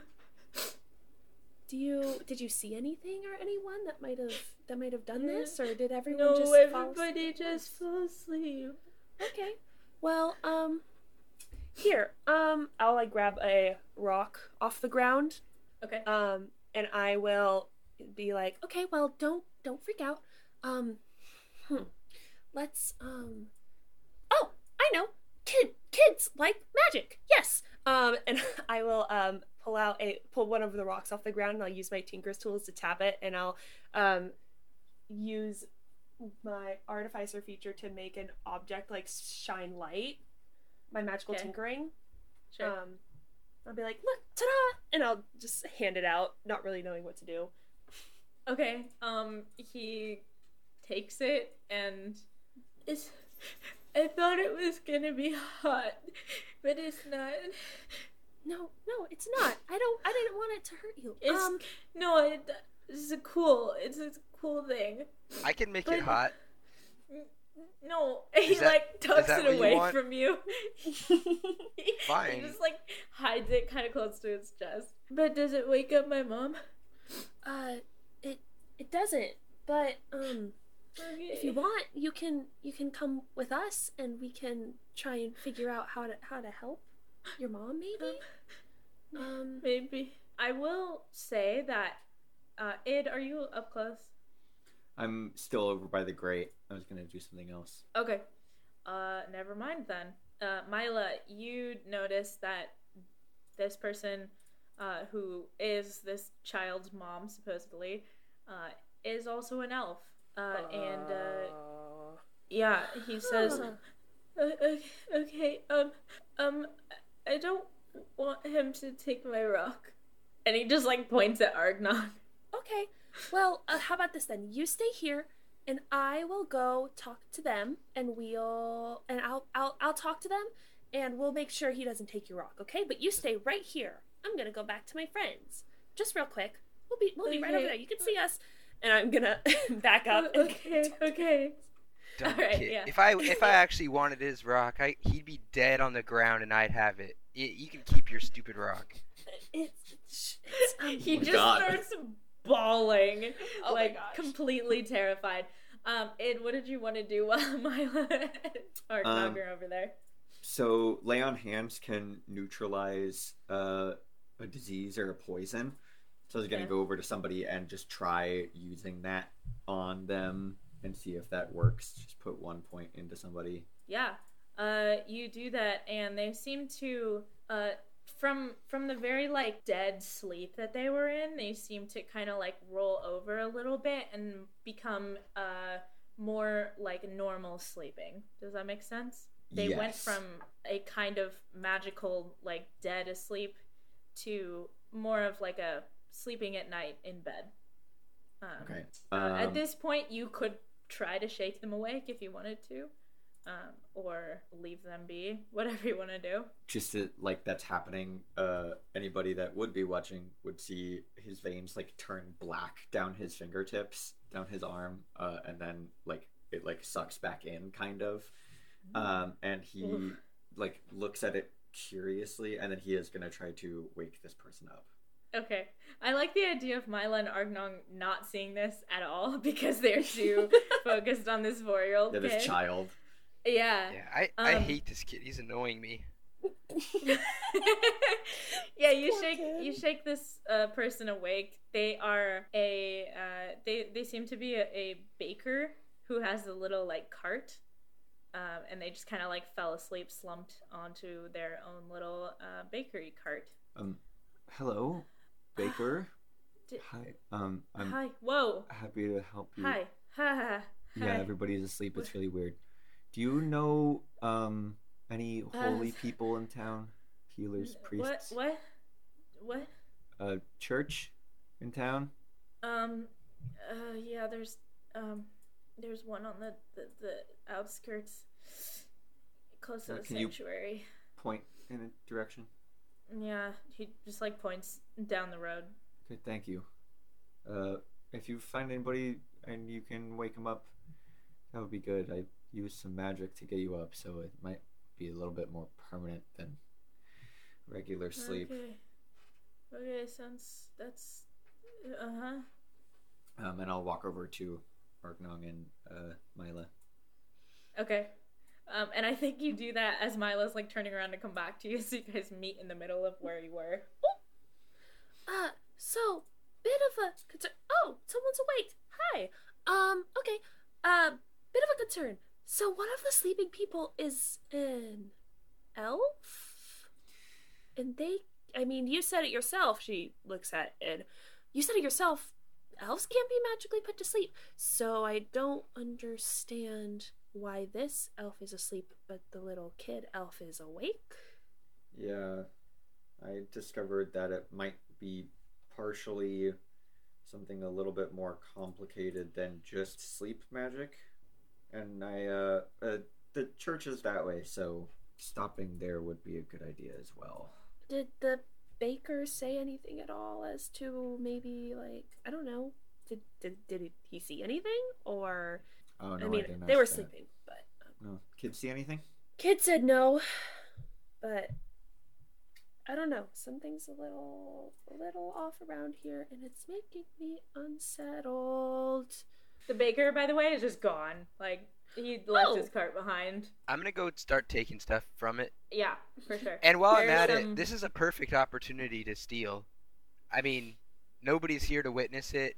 Speaker 2: Do you, did you see anything or anyone that might have, that might have done this, or did everyone
Speaker 4: No,
Speaker 2: just fall
Speaker 4: everybody just fell asleep.
Speaker 2: Okay. Well, um here, um I'll like grab a rock off the ground.
Speaker 4: Okay.
Speaker 2: Um and I will be like, "Okay, well, don't don't freak out. Um hmm. Let's um Oh, I know. Kid kids like magic. Yes. Um and I will um pull out a pull one of the rocks off the ground and I'll use my tinker's tools to tap it and I'll um use my artificer feature to make an object like shine light my magical
Speaker 4: Okay.
Speaker 2: tinkering
Speaker 4: Sure.
Speaker 2: um i'll be like look ta-da and i'll just hand it out not really knowing what to do
Speaker 4: Okay. Um, he takes it and it's. I thought it was gonna be hot, but it's not.
Speaker 2: No no it's not i don't i didn't want it to hurt you
Speaker 4: It's
Speaker 2: um
Speaker 4: no. It, it's a cool. It's a cool thing.
Speaker 3: I can make
Speaker 4: But-
Speaker 3: it hot.
Speaker 4: No, he
Speaker 3: that-
Speaker 4: like tucks it
Speaker 3: what you
Speaker 4: away from you.
Speaker 3: Fine.
Speaker 4: he just like hides it kind of close to his chest. But does it wake up my mom?
Speaker 2: uh it it doesn't but um
Speaker 4: Okay.
Speaker 2: if you want you can you can come with us and we can try and figure out how to how to help your mom maybe um
Speaker 4: maybe I will say that. Uh, Id, are you up close?
Speaker 1: I'm still over by the grate. I was gonna do something else.
Speaker 4: Okay. Uh, never mind then. uh, Mila, you notice that this person, uh, who is this child's mom, supposedly, uh, is also an elf. Uh, and uh, yeah, he says, "Uh, okay, okay, um, um, I don't want him to take my rock. And he just like points at Argnong.
Speaker 2: Okay. Well, uh, how about this then? You stay here, and I will go talk to them, and we'll and I'll I'll I'll talk to them, and we'll make sure he doesn't take your rock. Okay? But you stay right here. I'm gonna go back to my friends, just real quick. We'll be we'll be right over there. You can see us, and I'm gonna back up. and-
Speaker 4: okay, okay.
Speaker 3: Dumb
Speaker 4: Alright,
Speaker 3: kid.
Speaker 4: yeah.
Speaker 3: If I if I actually wanted his rock, I he'd be dead on the ground and I'd have it. Y- you can keep your stupid rock.
Speaker 2: It's, it's, it's um,
Speaker 4: he
Speaker 1: my
Speaker 4: just
Speaker 1: God.
Speaker 4: starts bawling,
Speaker 2: Oh
Speaker 4: like completely terrified. Um, and what did you want to do while Mila and Argnong
Speaker 1: Um,
Speaker 4: are over there?
Speaker 1: So lay on hands can neutralize uh, a disease or a poison. So I was gonna
Speaker 4: Yeah.
Speaker 1: go over to somebody and just try using that on them and see if that works. Just put one point into somebody.
Speaker 4: Yeah, uh, you do that, and they seem to, uh, from from the very like dead sleep that they were in, they seem to kind of like roll over a little bit and become uh more like normal sleeping. Does that make sense? They went from a kind of magical like dead asleep to more of like a sleeping at night in bed. Um,
Speaker 1: Okay.
Speaker 4: uh, at
Speaker 1: Um,
Speaker 4: this point, you could try to shake them awake if you wanted to, um, or leave them be. Whatever you want to do.
Speaker 1: just to, like that's happening uh anybody that would be watching would see his veins like turn black down his fingertips down his arm uh and then like it like sucks back in kind of um and he
Speaker 4: Oof.
Speaker 1: like looks at it curiously and then he is gonna try to wake this person up
Speaker 4: Okay, I like the idea of Mila and Argnong not seeing this at all because they're too focused on this four-year-old
Speaker 1: yeah
Speaker 4: kid.
Speaker 1: this child
Speaker 4: Yeah.
Speaker 3: Yeah, I, I
Speaker 4: Um,
Speaker 3: hate this kid. He's annoying me.
Speaker 4: yeah, you shake
Speaker 2: kid.
Speaker 4: you shake this uh, person awake. They are a uh, they they seem to be a, a baker who has a little like cart, um, and they just kind of like fell asleep, slumped onto their own little uh, bakery cart.
Speaker 1: um hello baker
Speaker 4: Di-
Speaker 1: hi um i'm
Speaker 4: Hi, whoa,
Speaker 1: happy to help you
Speaker 4: hi, ha ha.
Speaker 1: yeah everybody's asleep it's really weird do you know um any holy
Speaker 4: Uh,
Speaker 1: people in town healers priests
Speaker 4: what what? What?
Speaker 1: A church in town
Speaker 4: Um, uh, yeah, there's um, there's one on the the, the outskirts, close to
Speaker 1: Uh,
Speaker 4: the sanctuary.
Speaker 1: point in a direction
Speaker 4: Yeah, he just like points down the road.
Speaker 1: okay thank you uh if you find anybody and you can wake him up that would be good i used some magic to get you up so it might be a little bit more permanent than regular sleep
Speaker 4: Okay. Okay, sounds that's uh huh.
Speaker 1: um and i'll walk over to Argnong and uh mila
Speaker 4: Okay. Um, and I think you do that as Mila's like turning around to come back to you, so you guys meet in the middle of where you were.
Speaker 2: Uh, so bit of a concern. Oh, someone's awake. Hi. Um. Okay. Uh, bit of a concern. So one of the sleeping people is an elf, and they. I mean, you said it yourself. She looks at it. You said it yourself. Elves can't be magically put to sleep. So I don't understand why this elf is asleep, but the little kid elf is awake.
Speaker 1: Yeah, I discovered that it might be partially something a little bit more complicated than just sleep magic, and I uh, uh the church is that way, so stopping there would be a good idea as well.
Speaker 2: Did the baker say anything at all as to maybe like I don't know? Did did did he see anything or
Speaker 1: Oh no,
Speaker 2: I mean
Speaker 1: didn't
Speaker 2: they were
Speaker 1: that.
Speaker 2: sleeping, but um,
Speaker 1: No, kids see anything?
Speaker 2: kid said no, but I don't know. Something's a little a little off around here, and it's making me unsettled.
Speaker 4: The baker, by the way, is just gone. Like he left
Speaker 2: Oh.
Speaker 4: his cart behind.
Speaker 3: I'm gonna go start taking stuff from it.
Speaker 4: Yeah, for sure.
Speaker 3: And while I'm at
Speaker 4: some-
Speaker 3: it, this is a perfect opportunity to steal. I mean, nobody's here to witness it,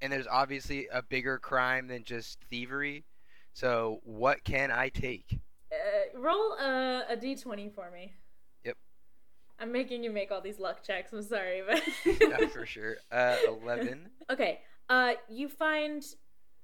Speaker 3: and there's obviously a bigger crime than just thievery. So, what can I take?
Speaker 4: Uh, roll a, a d20 for me.
Speaker 3: Yep.
Speaker 4: I'm making you make all these luck checks. I'm sorry, but
Speaker 3: yeah, for sure. Uh, eleven.
Speaker 4: Okay. Uh, you find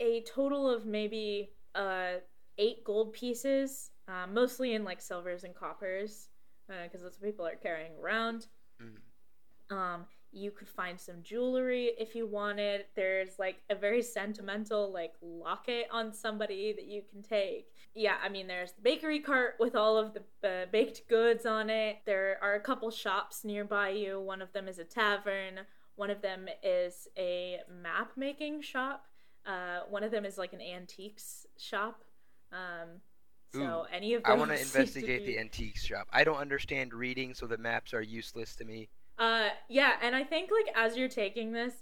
Speaker 4: a total of maybe uh eight gold pieces, uh, mostly in like silvers and coppers, because that's what people are carrying around.
Speaker 3: Mm.
Speaker 4: Um, you could find some jewelry if you wanted. There's like a very sentimental like locket on somebody that you can take. Yeah, I mean, there's the bakery cart with all of the uh, baked goods on it. There are a couple shops nearby you. One of them is a tavern. One of them is a map making shop. Uh, one of them is like an antiques shop. Um, so
Speaker 3: Ooh,
Speaker 4: any of
Speaker 3: I want to investigate
Speaker 4: be-
Speaker 3: the antiques shop. I don't understand reading, so the maps are useless to me.
Speaker 4: Uh, yeah, and I think like as you're taking this,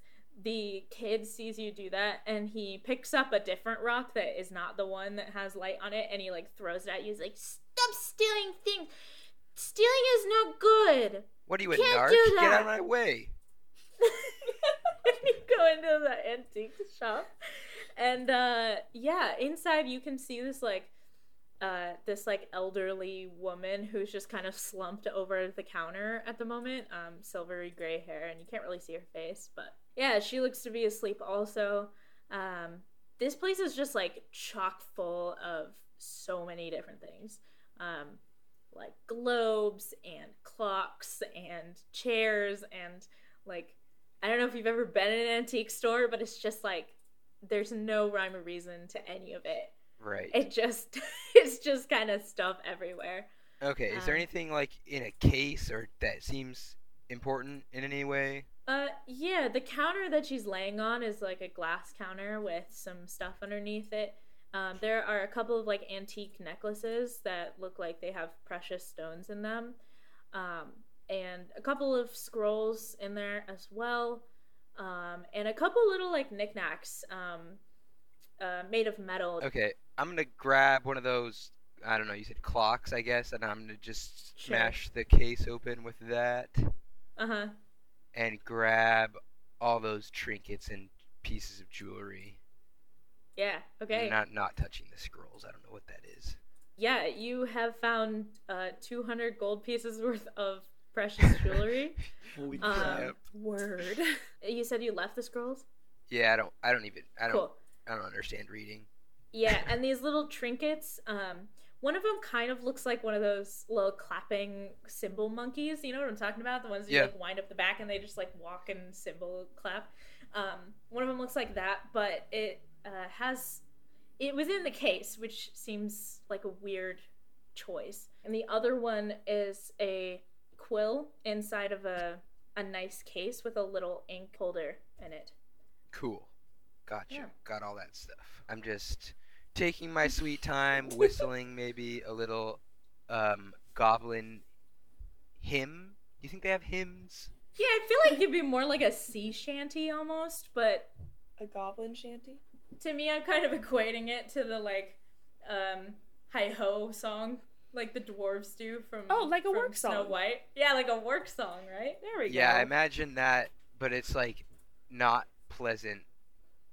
Speaker 4: the kid sees you do that, and he picks up a different rock that is not the one that has light on it, and he like throws it at you. He's like, "Stop stealing things! Stealing is not good."
Speaker 3: What are you, a
Speaker 4: Can't
Speaker 3: narc?
Speaker 4: do
Speaker 3: Get out of my way.
Speaker 4: you go into the antique shop, and uh, yeah, inside you can see this like uh, this like elderly woman who's just kind of slumped over the counter at the moment, um, silvery gray hair, and you can't really see her face, but yeah, she looks to be asleep also. Um, this place is just like chock full of so many different things. Um, like globes and clocks and chairs and like I don't know if you've ever been in an antique store, but it's just like there's no rhyme or reason to any of it.
Speaker 3: Right.
Speaker 4: It just it's just kind of stuff everywhere.
Speaker 3: Okay. Is there
Speaker 4: um,
Speaker 3: anything like in a case or that seems important in any way?
Speaker 4: Uh yeah, the counter that she's laying on is like a glass counter with some stuff underneath it. Um, there are a couple of like antique necklaces that look like they have precious stones in them. Um, and a couple of scrolls in there as well. Um, and a couple little like knickknacks um, uh, made of metal.
Speaker 3: Okay. I'm gonna grab one of those. I don't know. You said clocks, I guess, and I'm gonna just
Speaker 4: Sure.
Speaker 3: smash the case open with that
Speaker 4: Uh huh.
Speaker 3: and grab all those trinkets and pieces of jewelry.
Speaker 4: Yeah. Okay.
Speaker 3: Not not touching the scrolls. I don't know what that is.
Speaker 4: Yeah, you have found uh, 200 gold pieces worth of precious jewelry.
Speaker 1: Holy
Speaker 4: Um,
Speaker 1: crap.
Speaker 2: Word.
Speaker 4: you said you left the scrolls.
Speaker 3: Yeah, I don't. I don't even. I don't.
Speaker 4: Cool.
Speaker 3: I don't understand reading.
Speaker 4: Yeah, and these little trinkets. Um, one of them kind of looks like one of those little clapping cymbal monkeys. You know what I'm talking about? The ones you
Speaker 3: Yeah.
Speaker 4: like wind up the back and they just like walk and cymbal clap. Um, one of them looks like that, but it uh, has it was in the case, which seems like a weird choice. And the other one is a quill inside of a a nice case with a little ink holder in it.
Speaker 3: Cool. Gotcha.
Speaker 4: Yeah.
Speaker 3: Got all that stuff. I'm just taking my sweet time, whistling maybe a little um, goblin hymn. Do you think they have hymns?
Speaker 4: Yeah, I feel like it'd be more like a sea shanty almost, but
Speaker 2: A goblin shanty?
Speaker 4: to me I'm kind of equating it to the like um hi ho song like the dwarves do from
Speaker 2: Oh, like a
Speaker 4: from
Speaker 2: work
Speaker 4: Snow
Speaker 2: song.
Speaker 4: White. Yeah, like a work song, right?
Speaker 2: There we go.
Speaker 3: Yeah, I imagine that, but it's like not pleasant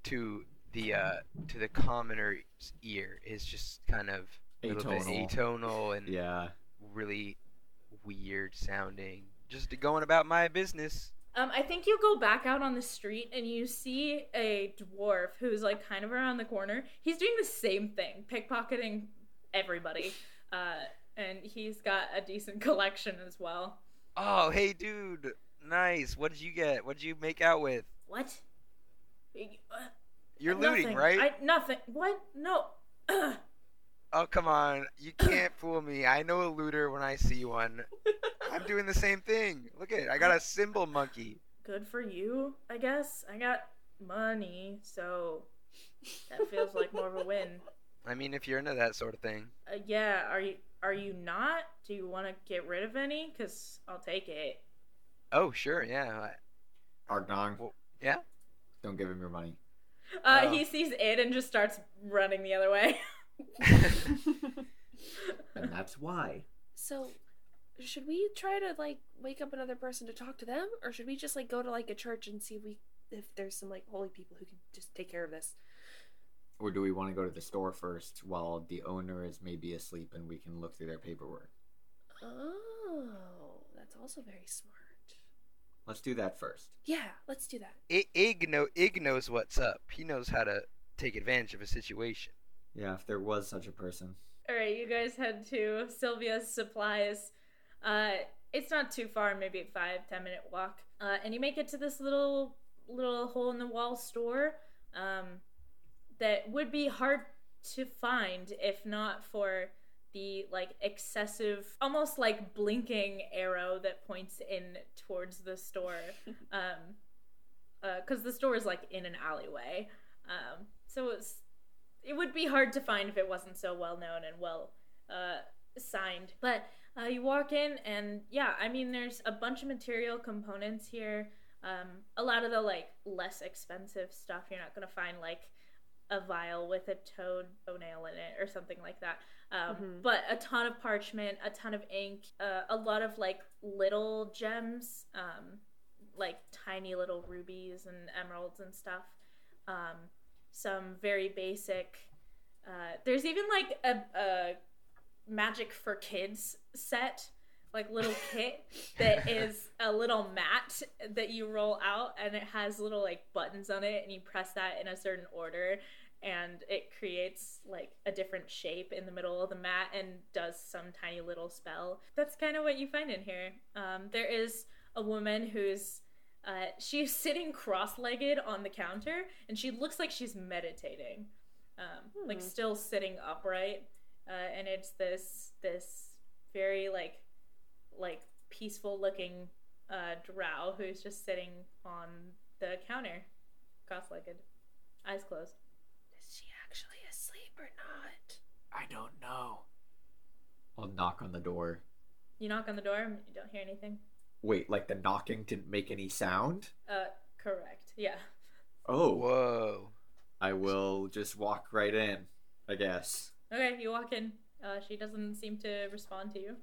Speaker 3: to the uh, to the commoner's ear. It's just kind of a little bit
Speaker 1: Atonal.
Speaker 3: atonal and
Speaker 1: Yeah.
Speaker 3: really weird sounding. Just going about my business.
Speaker 4: Um, I think you go back out on the street and you see a dwarf who's like kind of around the corner. He's doing the same thing, pickpocketing everybody. Uh, and he's got a decent collection as well.
Speaker 3: Oh, hey, dude. Nice. What did you get? What did you make out with?
Speaker 4: What? Uh,
Speaker 3: You're
Speaker 4: nothing.
Speaker 3: looting, right?
Speaker 4: I nothing. What? No.
Speaker 3: Oh, come on. You can't fool me. I know a looter when I see one. I'm doing the same thing. Look at it. I got a cymbal monkey.
Speaker 4: Good for you, I guess. I got money, so that feels like more of a win.
Speaker 3: I mean, if you're into that sort of thing.
Speaker 4: Uh, yeah, are you are you not? Do you want to get rid of any? Cause I'll take it.
Speaker 3: Oh, sure. Yeah.
Speaker 1: Argnong,
Speaker 3: Well, yeah?
Speaker 1: don't give him your money.
Speaker 4: Uh,
Speaker 3: Oh.
Speaker 4: he sees it and just starts running the other way.
Speaker 1: And that's why.
Speaker 2: So, should we try to like wake up another person to talk to them, or should we just like go to like a church and see if we if there's some like holy people who can just take care of this?
Speaker 1: Or do we want to go to the store first while the owner is maybe asleep and we can look through their paperwork?
Speaker 2: Oh, that's also very smart.
Speaker 1: Let's do that first.
Speaker 2: Yeah, let's do that.
Speaker 3: I- Ig, know, Ig knows what's up. He knows how to take advantage of a situation.
Speaker 1: Yeah, if there was such a person.
Speaker 4: All right, you guys head to Sylvia's Supplies. Uh, it's not too far, maybe a five ten minute walk, uh, and you make it to this little little hole in the wall store um, that would be hard to find if not for the like excessive, almost like blinking arrow that points in towards the store, um because the store is like in an alleyway. Um, so it's it would be hard to find if it wasn't so well known and well uh, signed. But uh, you walk in, and yeah, I mean, there's a bunch of material components here. Um, a lot of the like less expensive stuff you're not gonna find like a vial with a toad toenail in it or something like that. Um,
Speaker 2: Mhm.
Speaker 4: But a ton of parchment, a ton of ink, uh, a lot of like little gems, um, like tiny little rubies and emeralds and stuff. Um, some very basic. Uh, there's even like a, a magic for kids set, like little kit that is a little mat that you roll out, and it has little like buttons on it, and you press that in a certain order, and it creates like a different shape in the middle of the mat and does some tiny little spell. That's kind of what you find in here. Um, there is a woman who's uh, she's sitting cross-legged on the counter, and she looks like she's meditating, um, like
Speaker 2: Hmm.
Speaker 4: still sitting upright. Uh, and it's this this very like like peaceful looking uh, drow who's just sitting on the counter, cross-legged, eyes closed.
Speaker 2: Is she actually asleep or not?
Speaker 1: I don't know. I'll knock on the door.
Speaker 4: You knock on the door, and you don't hear anything.
Speaker 1: Wait, like the knocking didn't make any sound?
Speaker 4: Uh, correct. Yeah.
Speaker 1: Oh,
Speaker 3: Whoa.
Speaker 1: I will just walk right in, I guess.
Speaker 4: Okay, you walk in. Uh, she doesn't seem to respond to you.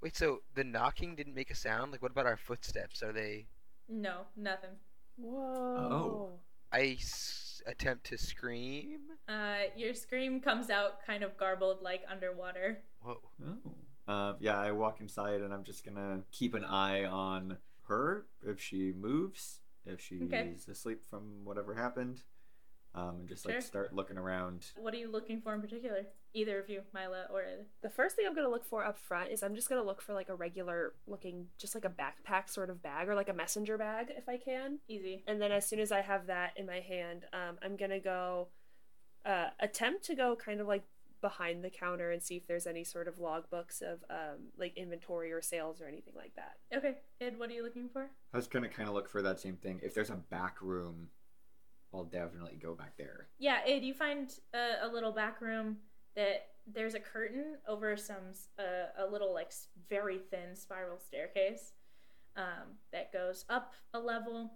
Speaker 3: Wait, so the knocking didn't make a sound? Like, what about our footsteps? Are they.
Speaker 4: No, nothing.
Speaker 2: Whoa. Oh.
Speaker 3: I s- attempt to scream?
Speaker 4: Uh, your scream comes out kind of garbled, like underwater.
Speaker 3: Whoa.
Speaker 1: Oh. Uh, yeah, I walk inside and I'm just gonna keep an eye on her if she moves, if she's
Speaker 4: Okay.
Speaker 1: asleep from whatever happened, um, and just like start looking around.
Speaker 4: What are you looking for in particular? Either of you, Mila or Ed.
Speaker 2: The first thing I'm gonna look for up front is I'm just gonna look for like a regular looking, just like a backpack sort of bag or like a messenger bag if I can.
Speaker 4: Easy.
Speaker 2: And then as soon as I have that in my hand, um, I'm gonna go uh, attempt to go kind of like behind the counter and see if there's any sort of logbooks of um, like inventory or sales or anything like that.
Speaker 4: Okay, Ed, what are you looking for?
Speaker 1: I was gonna kind of look for that same thing. If there's a back room, I'll definitely go back there.
Speaker 4: Yeah, Ed, you find a, a little back room that there's a curtain over some uh, a little like very thin spiral staircase um, that goes up a level.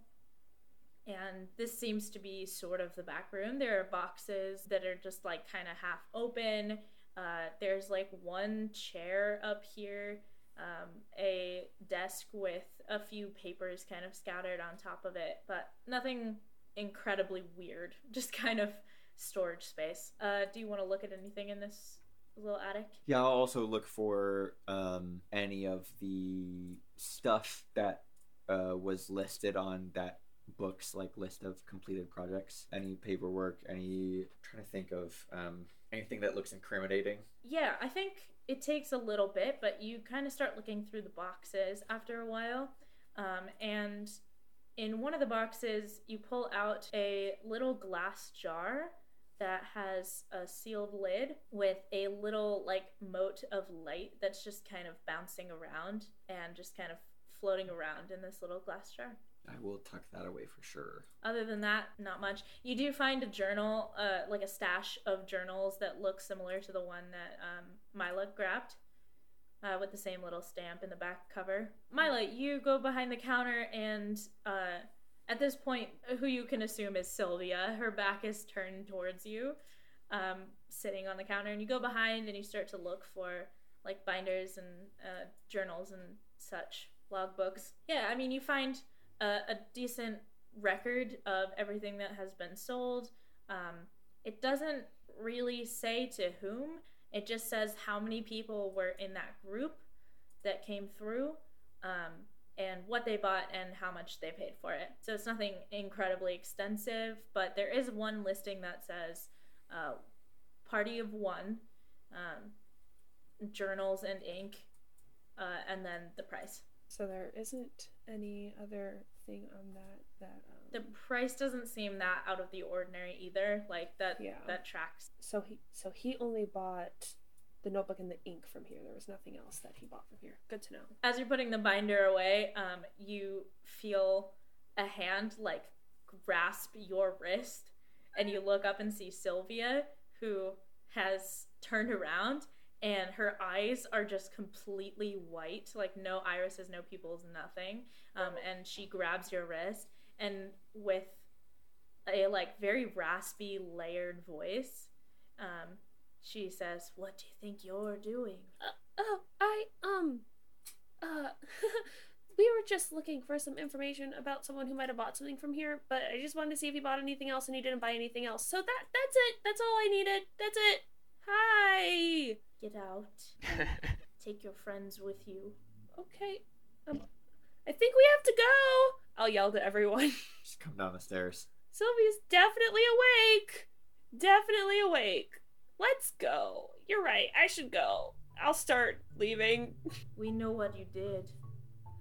Speaker 4: And this seems to be sort of the back room. There are boxes that are just like kind of half open. Uh, there's like one chair up here, um, a desk with a few papers kind of scattered on top of it, but nothing incredibly weird. Just kind of storage space. Uh, do you want to look at anything in this little attic?
Speaker 1: Yeah, I'll also look for um, any of the stuff that uh, was listed on that book's like list of completed projects. Any paperwork, any trying to think of um, anything that looks incriminating.
Speaker 4: Yeah, I think it takes a little bit, but you kind of start looking through the boxes after a while. Um, and in one of the boxes, you pull out a little glass jar that has a sealed lid with a little like mote of light that's just kind of bouncing around and just kind of floating around in this little glass jar.
Speaker 1: I will tuck that away for sure.
Speaker 4: Other than that, not much. You do find a journal, uh, like a stash of journals that look similar to the one that um, Mila grabbed, uh, with the same little stamp in the back cover. Mila, you go behind the counter, and uh, at this point, who you can assume is Sylvia, her back is turned towards you, um, sitting on the counter, and you go behind and you start to look for like binders and uh, journals and such logbooks. Yeah, I mean, you find a, a decent record of everything that has been sold. Um, it doesn't really say to whom. It just says how many people were in that group that came through, um, and what they bought and how much they paid for it. So it's nothing incredibly extensive, but there is one listing that says uh, party of one, um, journals and ink, uh, and then the price.
Speaker 2: So there isn't any other thing on that that um,
Speaker 4: The price doesn't seem that out of the ordinary either. Like that
Speaker 2: Yeah.
Speaker 4: that tracks.
Speaker 2: so he so he only bought the notebook and the ink from here. There was nothing else that he bought from here. Good to know.
Speaker 4: As you're putting the binder away, um, you feel a hand like grasp your wrist, and you look up and see Sylvia, who has turned around, and her eyes are just completely white, like no irises, no pupils, nothing. Um, and she grabs your wrist, and with a like very raspy, layered voice, um, she says, "What do you think you're doing?"
Speaker 2: Oh, I um uh we were just looking for some information about someone who might have bought something from here, but I just wanted to see if he bought anything else and he didn't buy anything else. So that that's it. That's all I needed. That's it. Hi.
Speaker 4: Get out. Take your friends with you.
Speaker 2: Okay. Um I think we have to go. I'll yell to everyone.
Speaker 1: Just come down the stairs.
Speaker 2: Sylvia's definitely awake. Definitely awake. Let's go. You're right. I should go. I'll start leaving.
Speaker 4: We know what you did.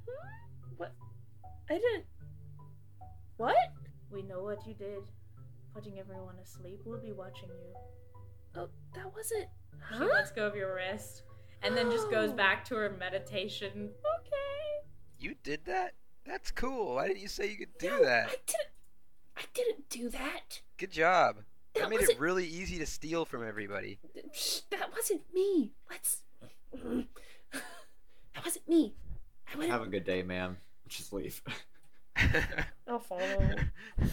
Speaker 4: Hmm?
Speaker 2: What? I didn't. What?
Speaker 4: We know what you did. Putting everyone asleep. We'll be watching you.
Speaker 2: Oh, that wasn't.
Speaker 4: She lets go of your wrist and then just goes
Speaker 2: Oh.
Speaker 4: back to her meditation.
Speaker 2: Okay.
Speaker 3: you did that? That's cool. Why didn't you say you could do
Speaker 2: No,
Speaker 3: that?
Speaker 2: I didn't. I didn't do that.
Speaker 3: Good job. That,
Speaker 2: That
Speaker 3: made it really easy to steal from everybody.
Speaker 2: That wasn't me. Let's. That wasn't me. I wouldn't.
Speaker 1: Have a good day, ma'am. Just leave.
Speaker 2: I'll follow.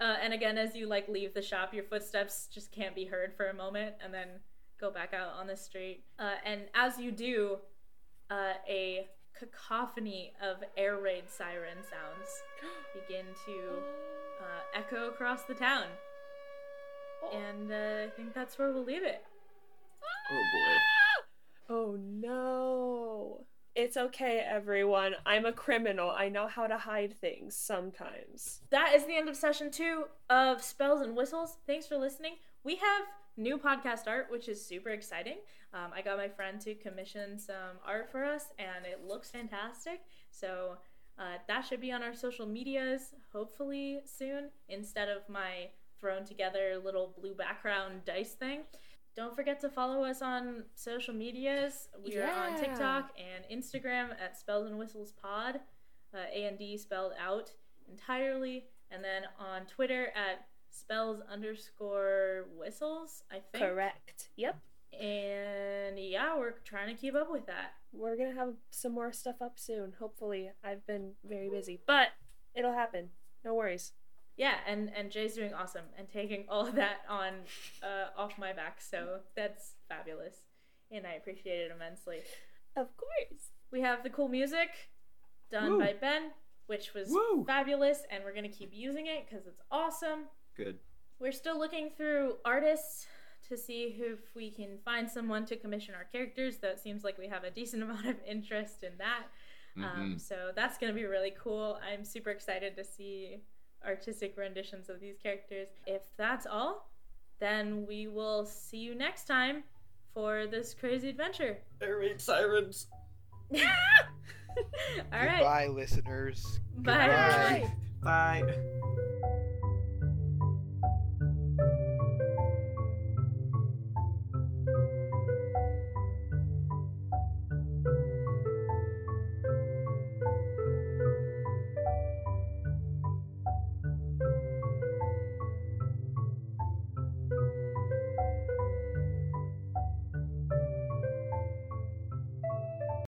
Speaker 4: Uh, and again, as you like leave the shop, your footsteps just can't be heard for a moment, and then go back out on the street. Uh, and as you do, uh, a cacophony of air raid siren sounds begin to uh, echo across the town. And uh, I think that's where we'll leave it.
Speaker 1: oh boy.
Speaker 2: Oh no. It's okay, everyone. I'm a criminal. I know how to hide things sometimes.
Speaker 4: that is the end of session two of Spells and Whistles. Thanks for listening. We have new podcast art, which is super exciting. Um, I got my friend to commission some art for us, and it looks fantastic. So uh, that should be on our social medias hopefully soon instead of my thrown together little blue background dice thing. Don't forget to follow us on social medias. We are on TikTok and Instagram at Spells and Whistles Pod, uh, A and D spelled out entirely, and then on Twitter at spells underscore whistles, I think.
Speaker 2: Correct. Yep.
Speaker 4: And yeah, we're trying to keep up with that.
Speaker 2: We're gonna have some more stuff up soon. Hopefully. I've been very busy, but it'll happen. No worries.
Speaker 4: Yeah, and and Jay's doing awesome and taking all of that on uh, off my back, so that's fabulous, and I appreciate it immensely.
Speaker 2: Of course.
Speaker 4: We have the cool music done
Speaker 1: Woo.
Speaker 4: by Ben, which was
Speaker 1: Woo.
Speaker 4: fabulous, and we're gonna keep using it because it's awesome.
Speaker 1: Good.
Speaker 4: We're still looking through artists to see if we can find someone to commission our characters. Though it seems like we have a decent amount of interest in that. Um,
Speaker 1: Mhm.
Speaker 4: so that's going to be really cool. I'm super excited to see artistic renditions of these characters. If that's all, then we will see you next time for this crazy adventure.
Speaker 1: Air raid sirens.
Speaker 4: all right.
Speaker 3: Goodbye, listeners.
Speaker 4: Bye.
Speaker 3: Goodbye.
Speaker 1: Bye.